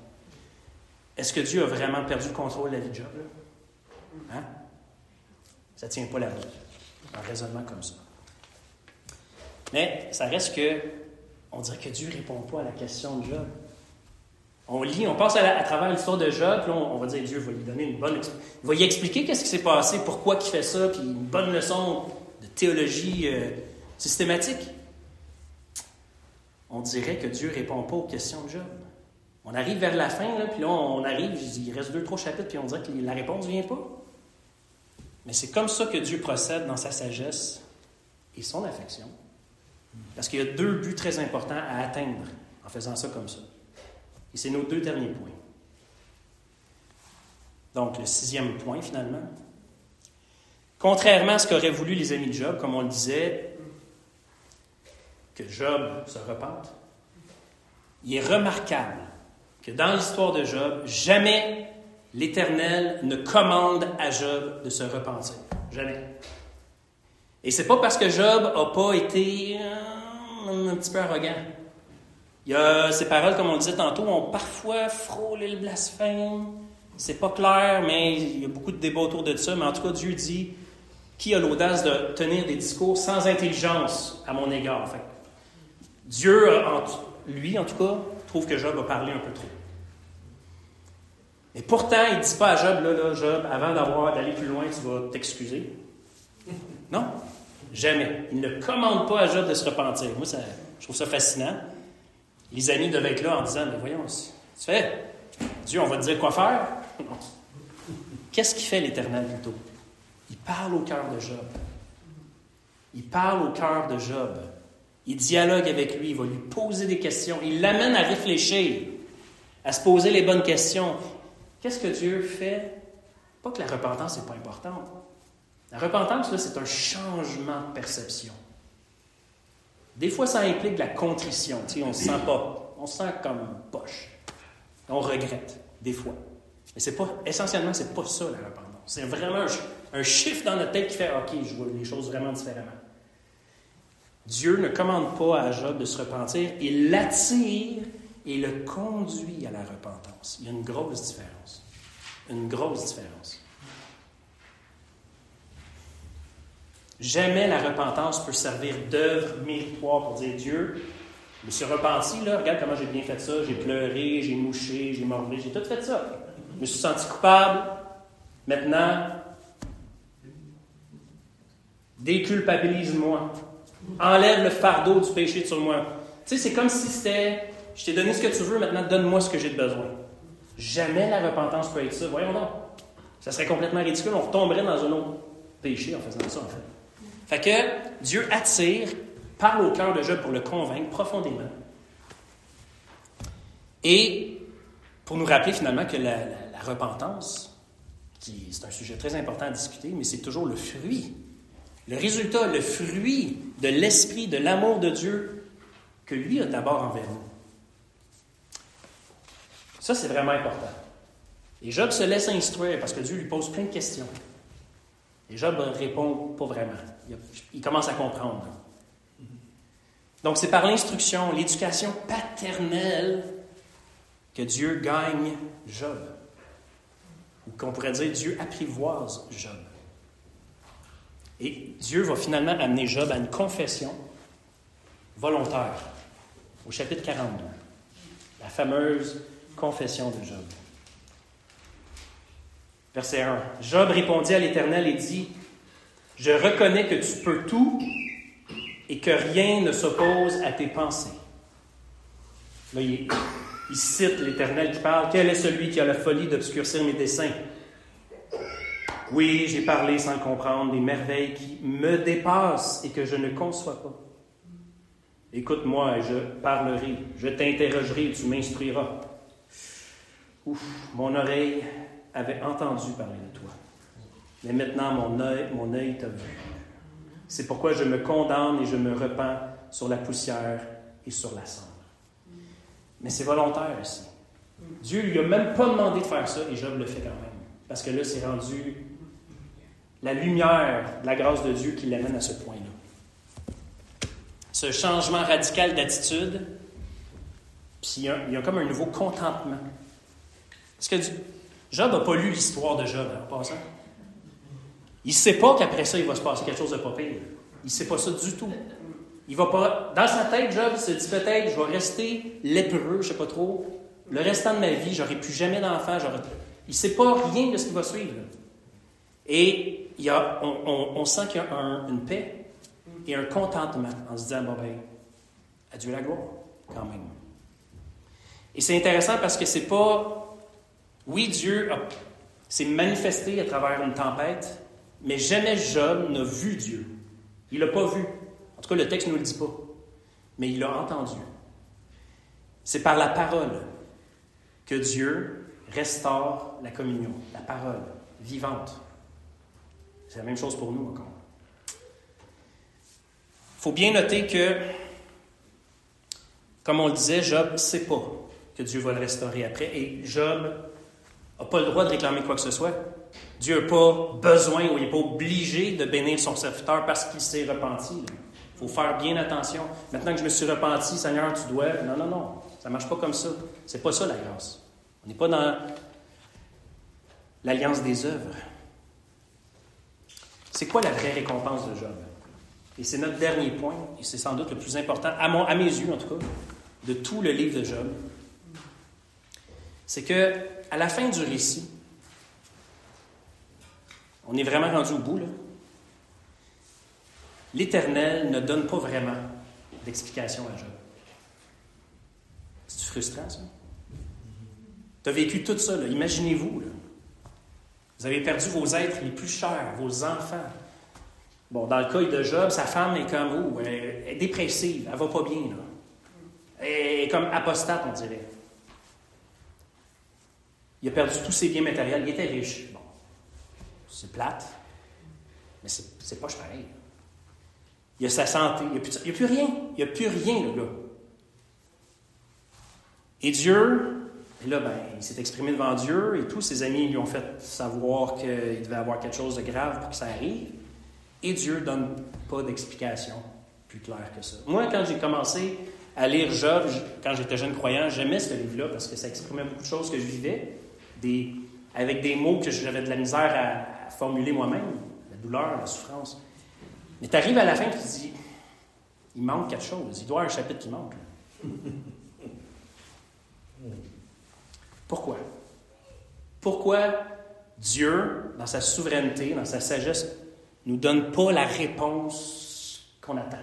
Est-ce que Dieu a vraiment perdu le contrôle de la vie de Job? Hein? Ça ne tient pas la route, un raisonnement comme ça. Mais ça reste que, on dirait que Dieu ne répond pas à la question de Job. On lit, on passe à, travers l'histoire de Job, puis on, va dire Dieu va lui donner une bonne. Va lui expliquer qu'est-ce qui s'est passé, pourquoi il fait ça, puis une bonne leçon de théologie euh, systématique. On dirait que Dieu ne répond pas aux questions de Job. On arrive vers la fin, puis là, on arrive, il reste deux, trois chapitres, puis on dirait que la réponse ne vient pas. Mais c'est comme ça que Dieu procède dans sa sagesse et son affection. Parce qu'il y a deux buts très importants à atteindre en faisant ça comme ça. Et c'est nos deux derniers points. Donc, le sixième point, finalement. Contrairement à ce qu'auraient voulu les amis de Job, comme on le disait, que Job se repente, il est remarquable que dans l'histoire de Job, jamais l'Éternel ne commande à Job de se repentir. Jamais. Et c'est pas parce que Job n'a pas été euh, un petit peu arrogant. Il y a ces paroles, comme on le disait tantôt, ont parfois frôlé le blasphème. C'est pas clair, mais il y a beaucoup de débats autour de ça. Mais en tout cas, Dieu dit qui a l'audace de tenir des discours sans intelligence à mon égard? Dieu, lui en tout cas, trouve que Job a parlé un peu trop. Et pourtant, il ne dit pas à Job, là, là, Job, avant d'avoir d'aller plus loin, tu vas t'excuser. Non, jamais. Il ne commande pas à Job de se repentir. Moi, ça, je trouve ça fascinant. Les amis devaient être là en disant, mais voyons, tu fais, Dieu, on va te dire quoi faire. Qu'est-ce qu'il fait l'Éternel plutôt? Il parle au cœur de Job. Il parle au cœur de Job. Il dialogue avec lui, il va lui poser des questions. Il l'amène à réfléchir, à se poser les bonnes questions. Qu'est-ce que Dieu fait? Pas que la repentance n'est pas importante. La repentance, c'est un changement de perception. Des fois, ça implique de la contrition. Tu sais, on se sent pas, on se sent comme poche. On regrette, des fois. Mais c'est pas, essentiellement, c'est pas ça la repentance. C'est vraiment un, chiffre dans notre tête qui fait OK, je vois les choses vraiment différemment. Dieu ne commande pas à Job de se repentir, il l'attire et le conduit à la repentance. Il y a une grosse différence. Une grosse différence. Jamais la repentance peut servir d'œuvre méritoire pour dire Dieu, je me suis repenti, là, regarde comment j'ai bien fait ça, j'ai pleuré, j'ai mouché, j'ai mordu, j'ai tout fait ça. Je me suis senti coupable. Maintenant, déculpabilise-moi. Enlève le fardeau du péché sur moi. Tu sais, c'est comme si c'était je t'ai donné ce que tu veux, maintenant donne-moi ce que j'ai besoin. Jamais la repentance peut être ça. Voyons donc. Ça serait complètement ridicule. On retomberait dans un autre péché en faisant ça, en fait. Fait que Dieu attire, parle au cœur de Job pour le convaincre profondément. Et pour nous rappeler finalement que la, la repentance, c'est un sujet très important à discuter, mais c'est toujours le fruit, le résultat, le fruit de l'esprit, de l'amour de Dieu que lui a d'abord envers nous. Ça, c'est vraiment important. Et Job se laisse instruire parce que Dieu lui pose plein de questions. Et Job répond pas vraiment. Il commence à comprendre. Donc, c'est par l'instruction, l'éducation paternelle que Dieu gagne Job. Ou qu'on pourrait dire Dieu apprivoise Job. Et Dieu va finalement amener Job à une confession volontaire au chapitre 42. La fameuse confession de Job. Verset 1. Job répondit à l'Éternel et dit, Je reconnais que tu peux tout et que rien ne s'oppose à tes pensées. Là, il, il cite l'Éternel qui parle, Quel est celui qui a la folie d'obscurcir mes desseins? Oui, j'ai parlé sans comprendre des merveilles qui me dépassent et que je ne conçois pas. Écoute-moi et je parlerai, je t'interrogerai et tu m'instruiras. Ouf, mon oreille avait entendu parler de toi. Mais maintenant, mon œil, mon t'a vu. C'est pourquoi je me condamne et je me repens sur la poussière et sur la cendre. Mais c'est volontaire aussi. Dieu lui a même pas demandé de faire ça et Job le fait quand même. Parce que là, c'est rendu la lumière de la grâce de Dieu qui l'amène à ce point-là. Ce changement radical d'attitude Puis il y, a, comme un nouveau contentement. Parce que Job n'a pas lu l'histoire de Job en passant. Il ne sait pas qu'après ça, il va se passer quelque chose de pas pire. Il ne sait pas ça du tout. Il va pas. Dans sa tête, Job se dit peut-être, je vais rester lépreux, je ne sais pas trop. Le restant de ma vie, j'aurai plus jamais d'enfant. Il ne sait pas rien de ce qui va suivre. Et y a, on, sent qu'il y a une paix et un contentement en se disant, bon ben, adieu la gloire, quand même. Et c'est intéressant parce que c'est pas. Oui, Dieu s'est manifesté à travers une tempête, mais jamais Job n'a vu Dieu. Il l'a pas vu. En tout cas, le texte ne nous le dit pas. Mais il l'a entendu. C'est par la parole que Dieu restaure la communion, la parole vivante. C'est la même chose pour nous encore. Il faut bien noter que, comme on le disait, Job ne sait pas que Dieu va le restaurer après. Et Job n'a pas le droit de réclamer quoi que ce soit. Dieu n'a pas besoin ou il n'est pas obligé de bénir son serviteur parce qu'il s'est repenti. Il faut faire bien attention. Maintenant que je me suis repenti, Seigneur, tu dois. Non, non, non. Ça ne marche pas comme ça. C'est pas ça la grâce. On n'est pas dans l'alliance des œuvres. C'est quoi la vraie récompense de Job? Et c'est notre dernier point, et c'est sans doute le plus important, à, mes yeux en tout cas, de tout le livre de Job. C'est que, à la fin du récit, on est vraiment rendu au bout, là. L'Éternel ne donne pas vraiment d'explication à Job. C'est frustrant, ça? Tu as vécu tout ça, imaginez-vous. Vous avez perdu vos êtres les plus chers, vos enfants. Bon, dans le cas de Job, sa femme est comme, oh, elle est dépressive, elle va pas bien. Là. Elle est comme apostate, on dirait. Il a perdu tous ses biens matériels, il était riche. Bon, c'est plate, mais c'est pas pareil. Il a sa santé, il n'y a, plus rien. Il n'y a plus rien, le gars. Et Dieu, là, ben, il s'est exprimé devant Dieu et tous ses amis lui ont fait savoir qu'il devait avoir quelque chose de grave pour que ça arrive. Et Dieu ne donne pas d'explication plus claire que ça. Moi, quand j'ai commencé à lire Job, quand j'étais jeune croyant, j'aimais ce livre-là parce que ça exprimait beaucoup de choses que je vivais, avec des mots que j'avais de la misère à, à formuler moi-même, la douleur, la souffrance. Mais tu arrives à la fin et tu te dis, il manque quelque chose. Il doit y avoir un chapitre qui manque. Pourquoi? Pourquoi Dieu, dans sa souveraineté, dans sa sagesse, nous donne pas la réponse qu'on attend?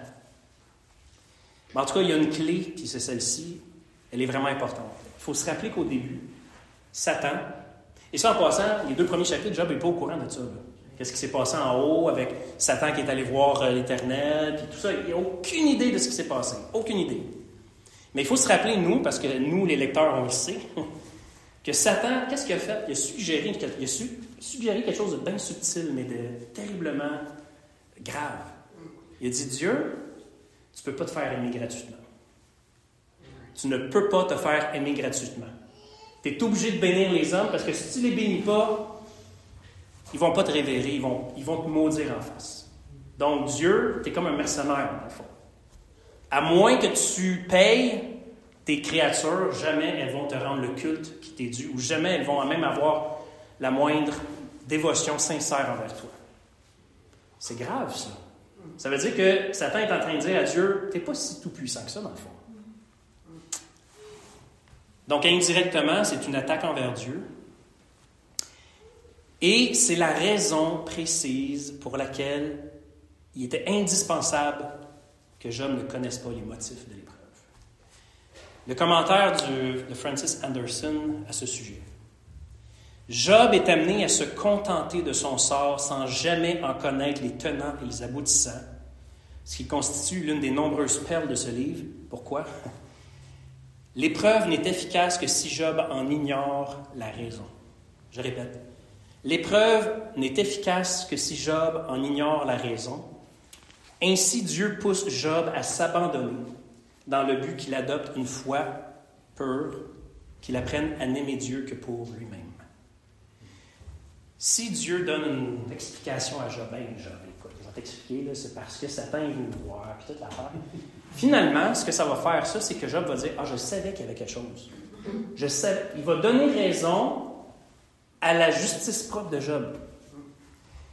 en tout cas, il y a une clé, puis c'est celle-ci. Elle est vraiment importante. Il faut se rappeler qu'au début, Satan, et ça en passant, les deux premiers chapitres, Job n'est pas au courant de ça. Qu'est-ce qui s'est passé en haut avec Satan qui est allé voir euh, l'Éternel, puis tout ça. Il n'y a aucune idée de ce qui s'est passé. Aucune idée. Mais il faut se rappeler, nous, parce que nous, les lecteurs, on le sait, que Satan, qu'est-ce qu'il a fait? Il a suggéré, quelque chose de bien subtil, mais de terriblement grave. Il a dit Dieu, tu ne peux pas te faire aimer gratuitement. Tu ne peux pas te faire aimer gratuitement. Tu es obligé de bénir les hommes parce que si tu ne les bénis pas, ils vont pas te révérer, ils vont, ils vont te maudire en face. Donc Dieu, tu es comme un mercenaire, dans le fond. À moins que tu payes tes créatures, jamais elles vont te rendre le culte qui t'est dû, ou jamais elles vont même avoir la moindre dévotion sincère envers toi. C'est grave, ça. Ça veut dire que Satan est en train de dire à Dieu, t'es pas si tout-puissant que ça, dans le fond. Donc, indirectement, c'est une attaque envers Dieu. Et c'est la raison précise pour laquelle il était indispensable que Job ne connaisse pas les motifs de l'épreuve. Le commentaire de Francis Anderson à ce sujet. Job est amené à se contenter de son sort sans jamais en connaître les tenants et les aboutissants, ce qui constitue l'une des nombreuses perles de ce livre. Pourquoi? L'épreuve n'est efficace que si Job en ignore la raison. Je répète, L'épreuve n'est efficace que si Job en ignore la raison. Ainsi Dieu pousse Job à s'abandonner dans le but qu'il adopte une foi pure, qu'il apprenne à n'aimer Dieu que pour lui-même. Si Dieu donne une explication à Job, ben Job, écoute, t'expliquer, c'est parce que Satan est venu voir, puis toute l'affaire. Finalement, ce que ça va faire, ça, c'est que Job va dire Ah, je savais qu'il y avait quelque chose. Il va donner raison à la justice propre de Job.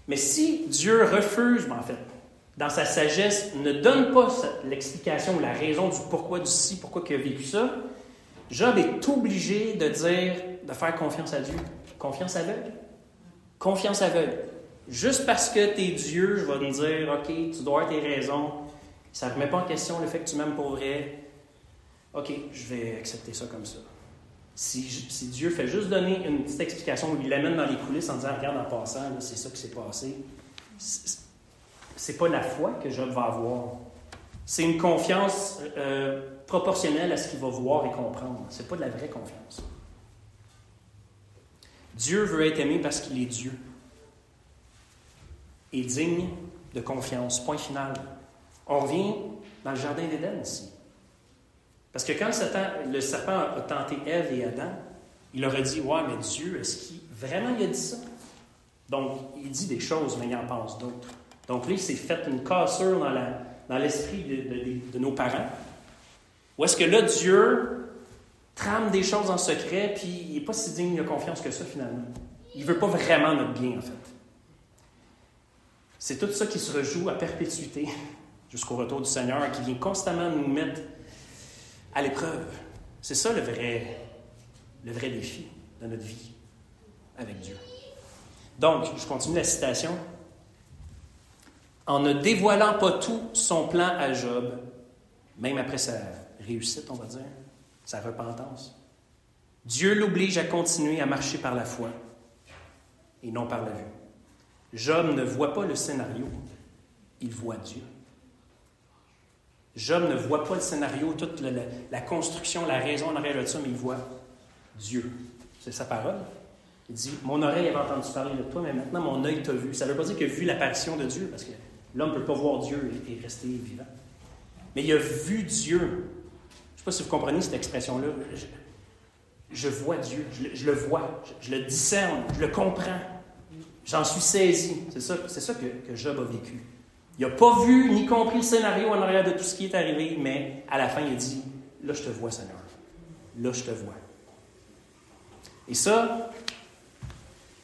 Mais si Dieu refuse, ben, en fait, dans sa sagesse, ne donne pas l'explication ou la raison du pourquoi du si, pourquoi il a vécu ça, Job est obligé de dire, de faire confiance à Dieu. Confiance aveugle? Confiance aveugle. Juste parce que tu es Dieu, je vais te dire, OK, tu dois avoir tes raisons. Ça ne remet pas en question le fait que tu m'aimes pour vrai. OK, je vais accepter ça comme ça. Si, si, Dieu fait juste donner une petite explication il l'amène dans les coulisses en disant Regarde en passant, c'est ça qui s'est passé, c'est pas la foi que Job va avoir. C'est une confiance euh, proportionnelle à ce qu'il va voir et comprendre. C'est pas de la vraie confiance. Dieu veut être aimé parce qu'il est Dieu. Et digne de confiance. Point final. On revient dans le jardin d'Éden ici. Parce que quand le serpent a tenté Ève et Adam, il leur a dit Ouais, mais Dieu, est-ce qu'il vraiment il a dit ça Donc, il dit des choses, mais il en pense d'autres. Donc là, il s'est fait une cassure dans, l'esprit de, nos parents. Ou est-ce que là, Dieu trame des choses en secret, puis il n'est pas si digne de confiance que ça, finalement. Il ne veut pas vraiment notre bien, en fait. C'est tout ça qui se rejoue à perpétuité jusqu'au retour du Seigneur, qui vient constamment nous mettre à l'épreuve. C'est ça le vrai, le vrai défi de notre vie avec Dieu. Donc, je continue la citation. En ne dévoilant pas tout son plan à Job, même après sa réussite, on va dire, sa repentance, Dieu l'oblige à continuer à marcher par la foi et non par la vue. Job ne voit pas le scénario, il voit Dieu. Job ne voit pas le scénario, toute la, construction, la raison en arrière de ça, mais il voit Dieu. C'est sa parole. Il dit Mon oreille avait entendu parler de toi, mais maintenant mon œil t'a vu. Ça ne veut pas dire qu'il a vu l'apparition de Dieu, parce que l'homme ne peut pas voir Dieu et, rester vivant. Mais il a vu Dieu. Je ne sais pas si vous comprenez cette expression-là. Je, vois Dieu, je, le vois, je, le discerne, je le comprends. J'en suis saisi. C'est ça, c'est ça que Job a vécu. Il n'a pas vu ni compris le scénario en arrière de tout ce qui est arrivé, mais à la fin, il a dit Là, je te vois, Seigneur. Là, je te vois. Et ça,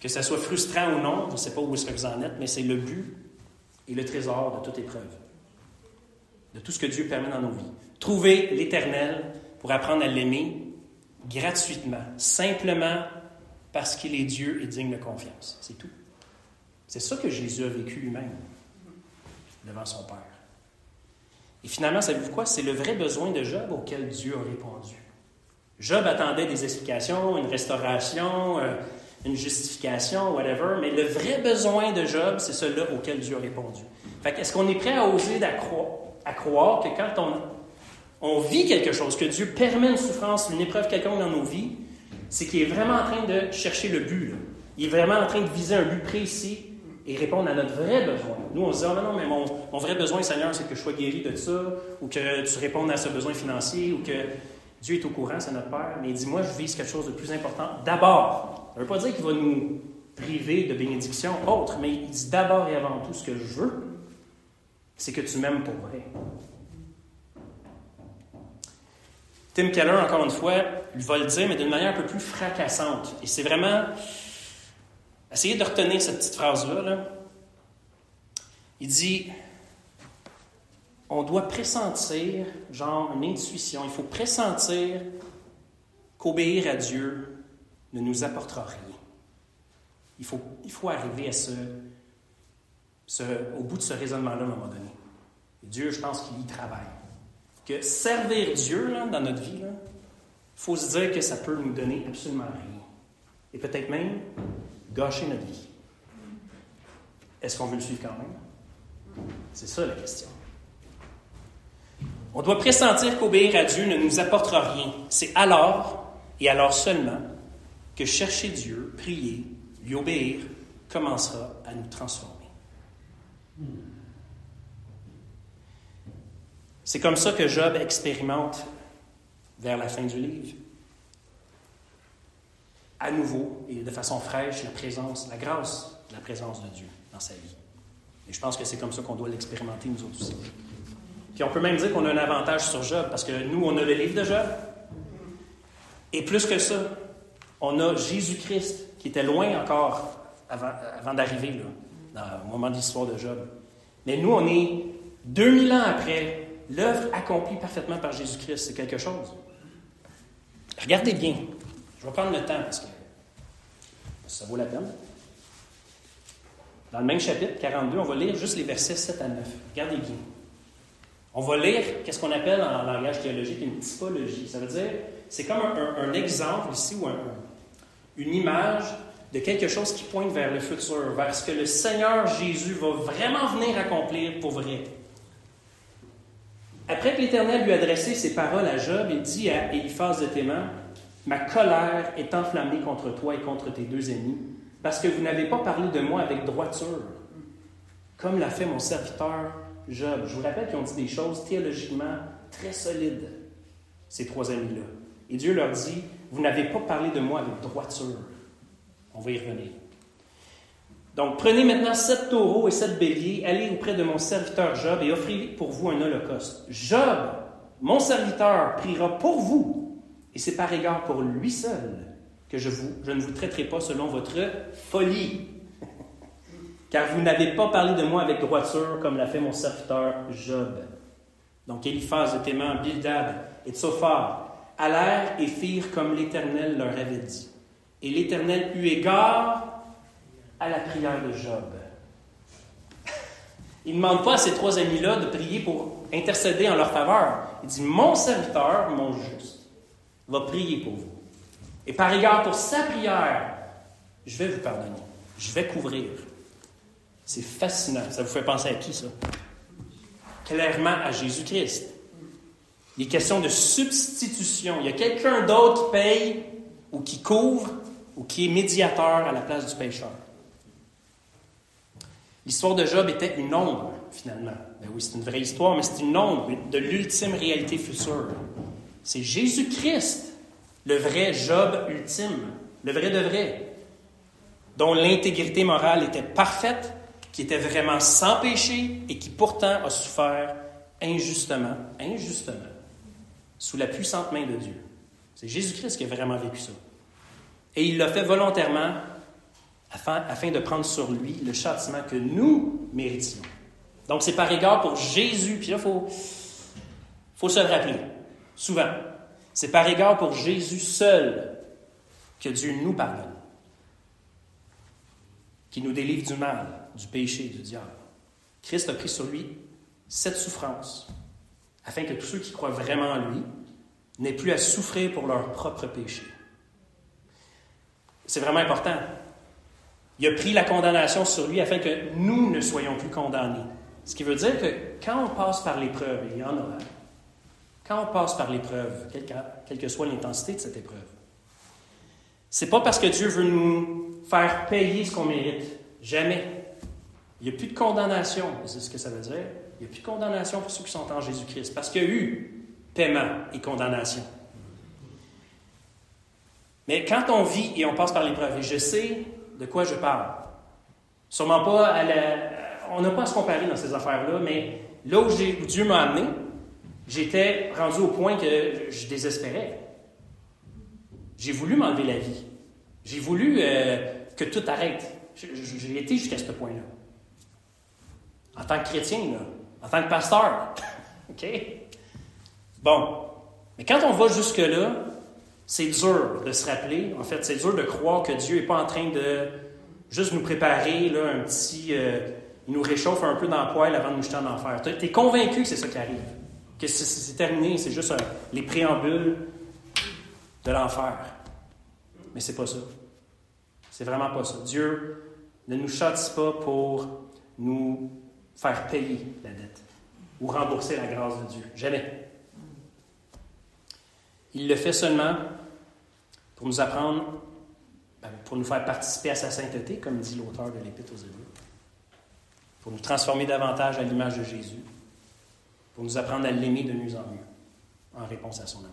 que ça soit frustrant ou non, je ne sais pas où est-ce que vous en êtes, mais c'est le but et le trésor de toute épreuve, de tout ce que Dieu permet dans nos vies. Trouver l'Éternel pour apprendre à l'aimer gratuitement, simplement parce qu'il est Dieu et digne de confiance. C'est tout. C'est ça que Jésus a vécu lui-même devant son Père. Et finalement, savez-vous quoi? C'est le vrai besoin de Job auquel Dieu a répondu. Job attendait des explications, une restauration, euh, une justification, whatever, mais le vrai besoin de Job, c'est celui auquel Dieu a répondu. Fait est-ce qu'on est prêt à oser à croire, que quand on, vit quelque chose, que Dieu permet une souffrance, une épreuve quelconque dans nos vies, c'est qu'il est vraiment en train de chercher le but. Il est vraiment en train de viser un but précis et répondre à notre vrai besoin. Nous, on se dit, oh, non, mais mon, vrai besoin, Seigneur, c'est que je sois guéri de ça, ou que tu répondes à ce besoin financier, ou que Dieu est au courant, c'est notre Père. Mais dis-moi, je vise quelque chose de plus important. D'abord, ça ne veut pas dire qu'il va nous priver de bénédictions autres, mais il dit d'abord et avant tout, ce que je veux, c'est que tu m'aimes pour vrai. Tim Keller, encore une fois, il va le dire, mais d'une manière un peu plus fracassante. Et c'est vraiment Essayez de retenir cette petite phrase-là. Il dit on doit pressentir, genre une intuition, il faut pressentir qu'obéir à Dieu ne nous apportera rien. Il faut, il faut arriver à ce, ce, au bout de ce raisonnement-là à un moment donné. Dieu, je pense qu'il y travaille. Que servir Dieu là, dans notre vie, il faut se dire que ça peut nous donner absolument rien. Et peut-être même gâcher notre vie. Est-ce qu'on veut le suivre quand même? C'est ça la question. On doit pressentir qu'obéir à Dieu ne nous apportera rien. C'est alors, et alors seulement, que chercher Dieu, prier, lui obéir, commencera à nous transformer. C'est comme ça que Job expérimente vers la fin du livre à nouveau et de façon fraîche la présence, la grâce la présence de Dieu dans sa vie. Et je pense que c'est comme ça qu'on doit l'expérimenter nous aussi. Puis on peut même dire qu'on a un avantage sur Job, parce que nous, on a le livre de Job. Et plus que ça, on a Jésus-Christ, qui était loin encore avant, avant d'arriver, au moment de l'histoire de Job. Mais nous, on est 2000 ans après l'œuvre accomplie parfaitement par Jésus-Christ. C'est quelque chose. Regardez bien. Je vais prendre le temps parce que ça vaut la peine. Dans le même chapitre, 42, on va lire juste les versets 7 à 9. Regardez bien. On va lire qu'est-ce qu'on appelle en langage théologique une typologie. Ça veut dire, c'est comme un, exemple ici ou une image de quelque chose qui pointe vers le futur, vers ce que le Seigneur Jésus va vraiment venir accomplir pour vrai. Après que l'Éternel lui a adressé ces paroles à Job, il dit à Eliphaz de Théman Ma colère est enflammée contre toi et contre tes deux ennemis, parce que vous n'avez pas parlé de moi avec droiture, comme l'a fait mon serviteur Job. Je vous rappelle qu'ils ont dit des choses théologiquement très solides, ces trois amis-là. Et Dieu leur dit Vous n'avez pas parlé de moi avec droiture. On va y revenir. Donc, prenez maintenant sept taureaux et sept béliers, allez auprès de mon serviteur Job et offrez pour vous un holocauste. Job, mon serviteur, priera pour vous, et c'est par égard pour lui seul que je, vous, je ne vous traiterai pas selon votre folie. Car vous n'avez pas parlé de moi avec droiture comme l'a fait mon serviteur Job. Donc Eliphaz de Théman, Bildad et Tsophar allèrent et firent comme l'Éternel leur avait dit. Et l'Éternel eut égard à la prière de Job. Il ne demande pas à ces trois amis-là de prier pour intercéder en leur faveur. Il dit, mon serviteur, mon juste, va prier pour vous. Et par égard pour sa prière, je vais vous pardonner. Je vais couvrir. C'est fascinant. Ça vous fait penser à qui, ça? Clairement à Jésus-Christ. Il est question de substitution. Il y a quelqu'un d'autre qui paye ou qui couvre ou qui est médiateur à la place du pécheur. L'histoire de Job était une ombre, finalement. Ben oui, c'est une vraie histoire, mais c'est une ombre de l'ultime réalité future. C'est Jésus-Christ, le vrai Job ultime, le vrai de vrai, dont l'intégrité morale était parfaite, qui était vraiment sans péché et qui pourtant a souffert injustement, injustement, sous la puissante main de Dieu. C'est Jésus-Christ qui a vraiment vécu ça. Et il l'a fait volontairement afin, de prendre sur lui le châtiment que nous méritions. Donc c'est par égard pour Jésus, puis là, il faut, faut se le rappeler, souvent. C'est par égard pour Jésus seul que Dieu nous pardonne, qui nous délivre du mal, du péché, du diable. Christ a pris sur lui cette souffrance, afin que tous ceux qui croient vraiment en lui n'aient plus à souffrir pour leur propre péché. C'est vraiment important. Il a pris la condamnation sur lui afin que nous ne soyons plus condamnés. Ce qui veut dire que quand on passe par l'épreuve, et il y en aura, quand on passe par l'épreuve, quelle que soit l'intensité de cette épreuve, c'est pas parce que Dieu veut nous faire payer ce qu'on mérite. Jamais. Il n'y a plus de condamnation, c'est ce que ça veut dire. Il n'y a plus de condamnation pour ceux qui sont en Jésus-Christ, parce qu'il y a eu paiement et condamnation. Mais quand on vit et on passe par l'épreuve, et je sais de quoi je parle, sûrement pas à la, on n'a pas à se comparer dans ces affaires-là, mais là où, Dieu m'a amené, j'étais rendu au point que je désespérais. J'ai voulu m'enlever la vie. J'ai voulu euh, que tout arrête. J'ai été jusqu'à ce point-là. En tant que chrétien, en tant que pasteur. OK? Bon. Mais quand on va jusque-là, c'est dur de se rappeler, en fait, c'est dur de croire que Dieu n'est pas en train de juste nous préparer là, un petit. Euh, il nous réchauffe un peu dans le poêle avant de nous jeter en enfer. Tu es convaincu que c'est ça qui arrive, que c'est terminé, c'est juste les préambules de l'enfer. Mais c'est pas ça. C'est vraiment pas ça. Dieu ne nous châtie pas pour nous faire payer la dette ou rembourser la grâce de Dieu. Jamais. Il le fait seulement pour nous apprendre, ben, pour nous faire participer à sa sainteté, comme dit l'auteur de l'Épître aux Hébreux, pour nous transformer davantage à l'image de Jésus, pour nous apprendre à l'aimer de mieux en mieux, en réponse à son amour.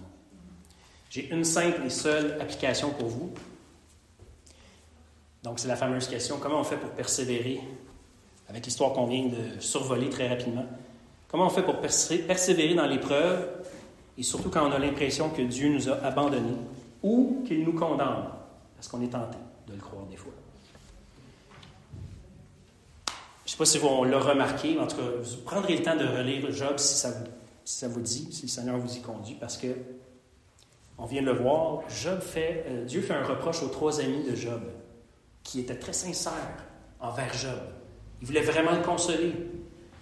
J'ai une simple et seule application pour vous. Donc, c'est la fameuse question comment on fait pour persévérer avec l'histoire qu'on vient de survoler très rapidement. Comment on fait pour persévérer dans l'épreuve et surtout quand on a l'impression que Dieu nous a abandonnés ou qu'il nous condamne, parce qu'on est tenté de le croire des fois? Je ne sais pas si vous l'avez remarqué, en tout cas, vous prendrez le temps de relire Job si ça vous, si ça vous dit, si le Seigneur vous y conduit, parce que on vient de le voir, Job fait, euh, Dieu fait un reproche aux trois amis de Job, qui étaient très sincères envers Job. Il voulait vraiment le consoler.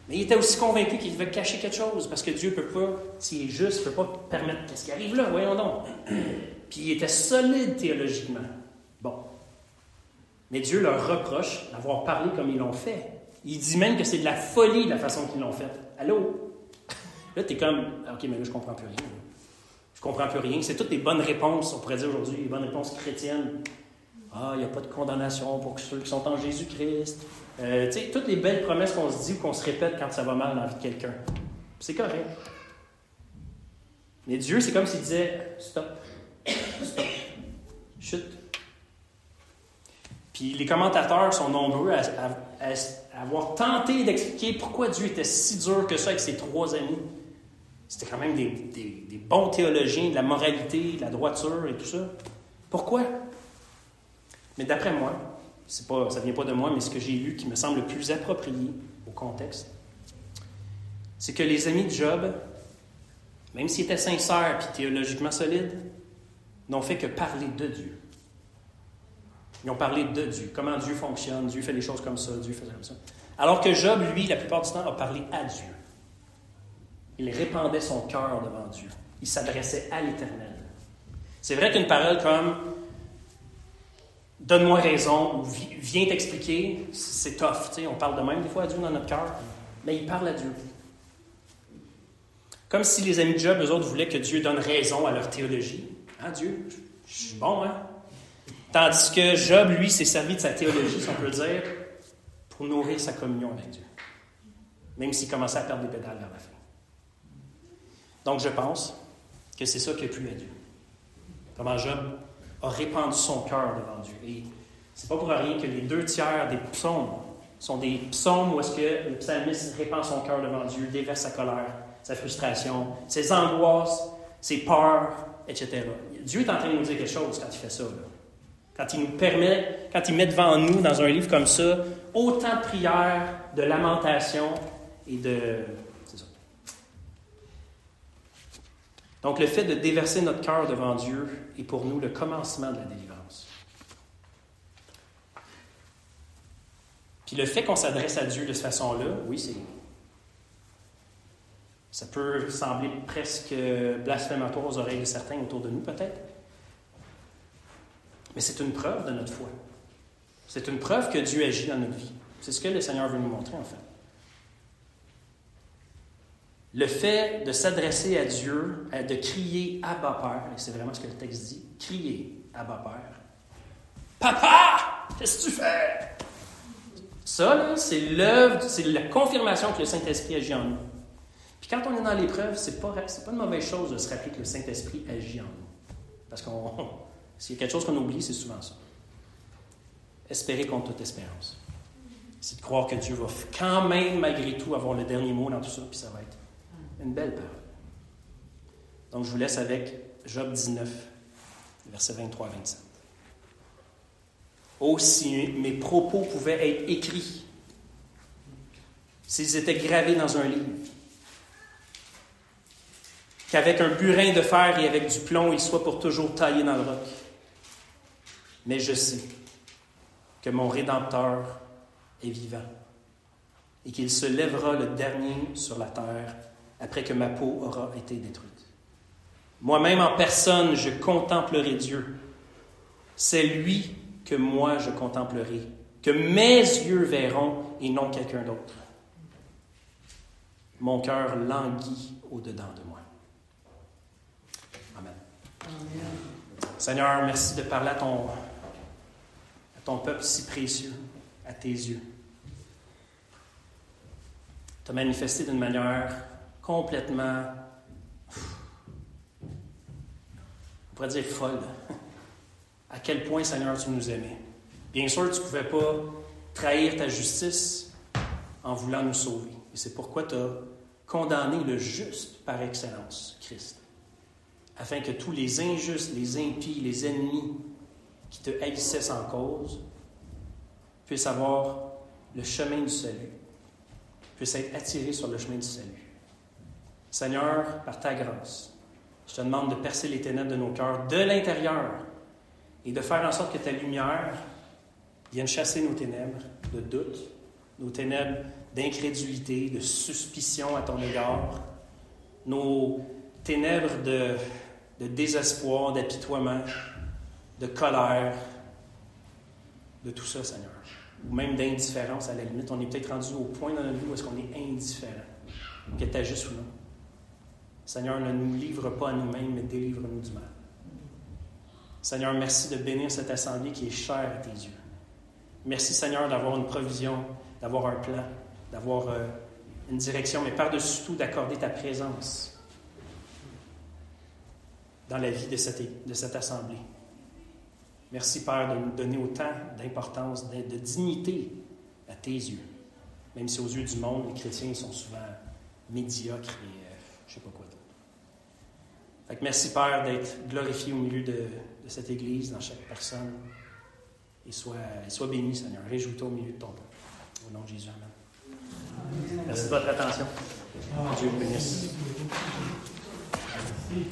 Mais il était aussi convaincu qu'il devait cacher quelque chose, parce que Dieu ne peut pas, s'il est juste, ne peut pas permettre qu'est-ce qui arrive là, voyons donc. Puis il était solide théologiquement. Bon. Mais Dieu leur reproche d'avoir parlé comme ils l'ont fait. Il dit même que c'est de la folie la façon qu'ils l'ont fait. Allô? Là, tu es comme, OK, mais là, je comprends plus rien. Je comprends plus rien. C'est toutes les bonnes réponses, on pourrait dire aujourd'hui, les bonnes réponses chrétiennes. Ah, il n'y a pas de condamnation pour ceux qui sont en Jésus-Christ. Euh, toutes les belles promesses qu'on se dit ou qu'on se répète quand ça va mal dans la vie de quelqu'un. C'est correct. Mais Dieu, c'est comme s'il disait Stop. Stop. Chute. Puis les commentateurs sont nombreux à, avoir tenté d'expliquer pourquoi Dieu était si dur que ça avec ses trois amis. C'était quand même des, des, bons théologiens de la moralité, de la droiture et tout ça. Pourquoi? Mais d'après moi, pas, ça ne vient pas de moi, mais ce que j'ai lu qui me semble le plus approprié au contexte, c'est que les amis de Job, même s'ils étaient sincères et théologiquement solides, n'ont fait que parler de Dieu. Ils ont parlé de Dieu, comment Dieu fonctionne, Dieu fait les choses comme ça, Dieu fait comme ça. Alors que Job, lui, la plupart du temps, a parlé à Dieu. Il répandait son cœur devant Dieu. Il s'adressait à l'Éternel. C'est vrai qu'une parole comme Donne-moi raison ou viens t'expliquer, c'est tough. On parle de même des fois à Dieu dans notre cœur, mais il parle à Dieu. Comme si les amis de Job, eux autres, voulaient que Dieu donne raison à leur théologie. Hein, Dieu, je suis bon, hein? Tandis que Job, lui, s'est servi de sa théologie, si on peut dire, pour nourrir sa communion avec Dieu. Même s'il commençait à perdre des pédales vers la fin. Donc, je pense que c'est ça qui a plu à Dieu. Comment Job a répandu son cœur devant Dieu. Et c'est pas pour rien que les deux tiers des psaumes sont des psaumes où est-ce que le psalmiste répand son cœur devant Dieu, déverse sa colère, sa frustration, ses angoisses, ses peurs, etc. Dieu est en train de nous dire quelque chose quand il fait ça. Quand il nous permet, quand il met devant nous, dans un livre comme ça, autant de prières, de lamentations et de Donc le fait de déverser notre cœur devant Dieu est pour nous le commencement de la délivrance. Puis le fait qu'on s'adresse à Dieu de cette façon-là, oui, c'est. Ça peut sembler presque blasphématoire aux oreilles de certains autour de nous, peut-être. Mais c'est une preuve de notre foi. C'est une preuve que Dieu agit dans notre vie. C'est ce que le Seigneur veut nous montrer, en fait le fait de s'adresser à Dieu, euh, de crier Abba Père, et c'est vraiment ce que le texte dit, crier Abba Père. Papa, qu'est-ce que tu fais? Ça, c'est l'œuvre, c'est la confirmation que le Saint-Esprit agit en nous. Puis quand on est dans l'épreuve, c'est pas, pas une mauvaise chose de se rappeler que le Saint-Esprit agit en nous. Parce qu'on, s'il y a quelque chose qu'on oublie, c'est souvent ça. Espérer contre toute espérance. C'est de croire que Dieu va quand même, malgré tout, avoir le dernier mot dans tout ça, puis ça va être une belle parole. Donc je vous laisse avec Job 19, versets 23 à 27. Oh, si mes propos pouvaient être écrits, s'ils étaient gravés dans un livre, qu'avec un burin de fer et avec du plomb, ils soient pour toujours taillés dans le roc. Mais je sais que mon Rédempteur est vivant et qu'il se lèvera le dernier sur la terre après que ma peau aura été détruite. Moi-même en personne, je contemplerai Dieu. C'est lui que moi je contemplerai, que mes yeux verront et non quelqu'un d'autre. Mon cœur languit au-dedans de moi. Amen. Seigneur, merci de parler à ton, à ton peuple si précieux, à tes yeux. Tu as manifesté d'une manière complètement, on pourrait dire folle. À quel point, Seigneur, tu nous aimais. Bien sûr, tu ne pouvais pas trahir ta justice. en voulant nous sauver. Et c'est pourquoi tu as condamné le juste par excellence, Christ, afin que tous les injustes, les impies, les ennemis qui te haïssaient sans cause puissent avoir le chemin du salut, puissent être attirés sur le chemin du salut. Seigneur, par ta grâce, je te demande de percer les ténèbres de nos cœurs de l'intérieur et de faire en sorte que ta lumière vienne chasser nos ténèbres de doute, nos ténèbres d'incrédulité, de suspicion à ton égard, nos ténèbres de, désespoir, d'apitoiement, de colère, de tout ça, Seigneur. Ou même d'indifférence à la limite. On est peut-être rendu au point dans notre vie où est-ce qu'on est indifférent, que tu agisses ou non. Seigneur, ne nous livre pas à nous-mêmes, mais délivre-nous du mal. Seigneur, merci de bénir cette assemblée qui est chère à tes yeux. Merci, Seigneur, d'avoir une provision, d'avoir un plan, d'avoir euh, une direction, mais par-dessus tout, d'accorder ta présence dans la vie de cette, assemblée. Merci, Père, de nous donner autant d'importance, de, dignité à tes yeux. Même si aux yeux du monde, les chrétiens sont souvent médiocres et euh, je ne sais pas quoi. Fait que merci, Père, d'être glorifié au milieu de, de, cette Église, dans chaque personne. Et sois, sois béni, Seigneur. Réjouis-toi au milieu de ton peuple. Au nom de Jésus, Amen. Merci de votre attention. Dieu vous bénisse. Merci.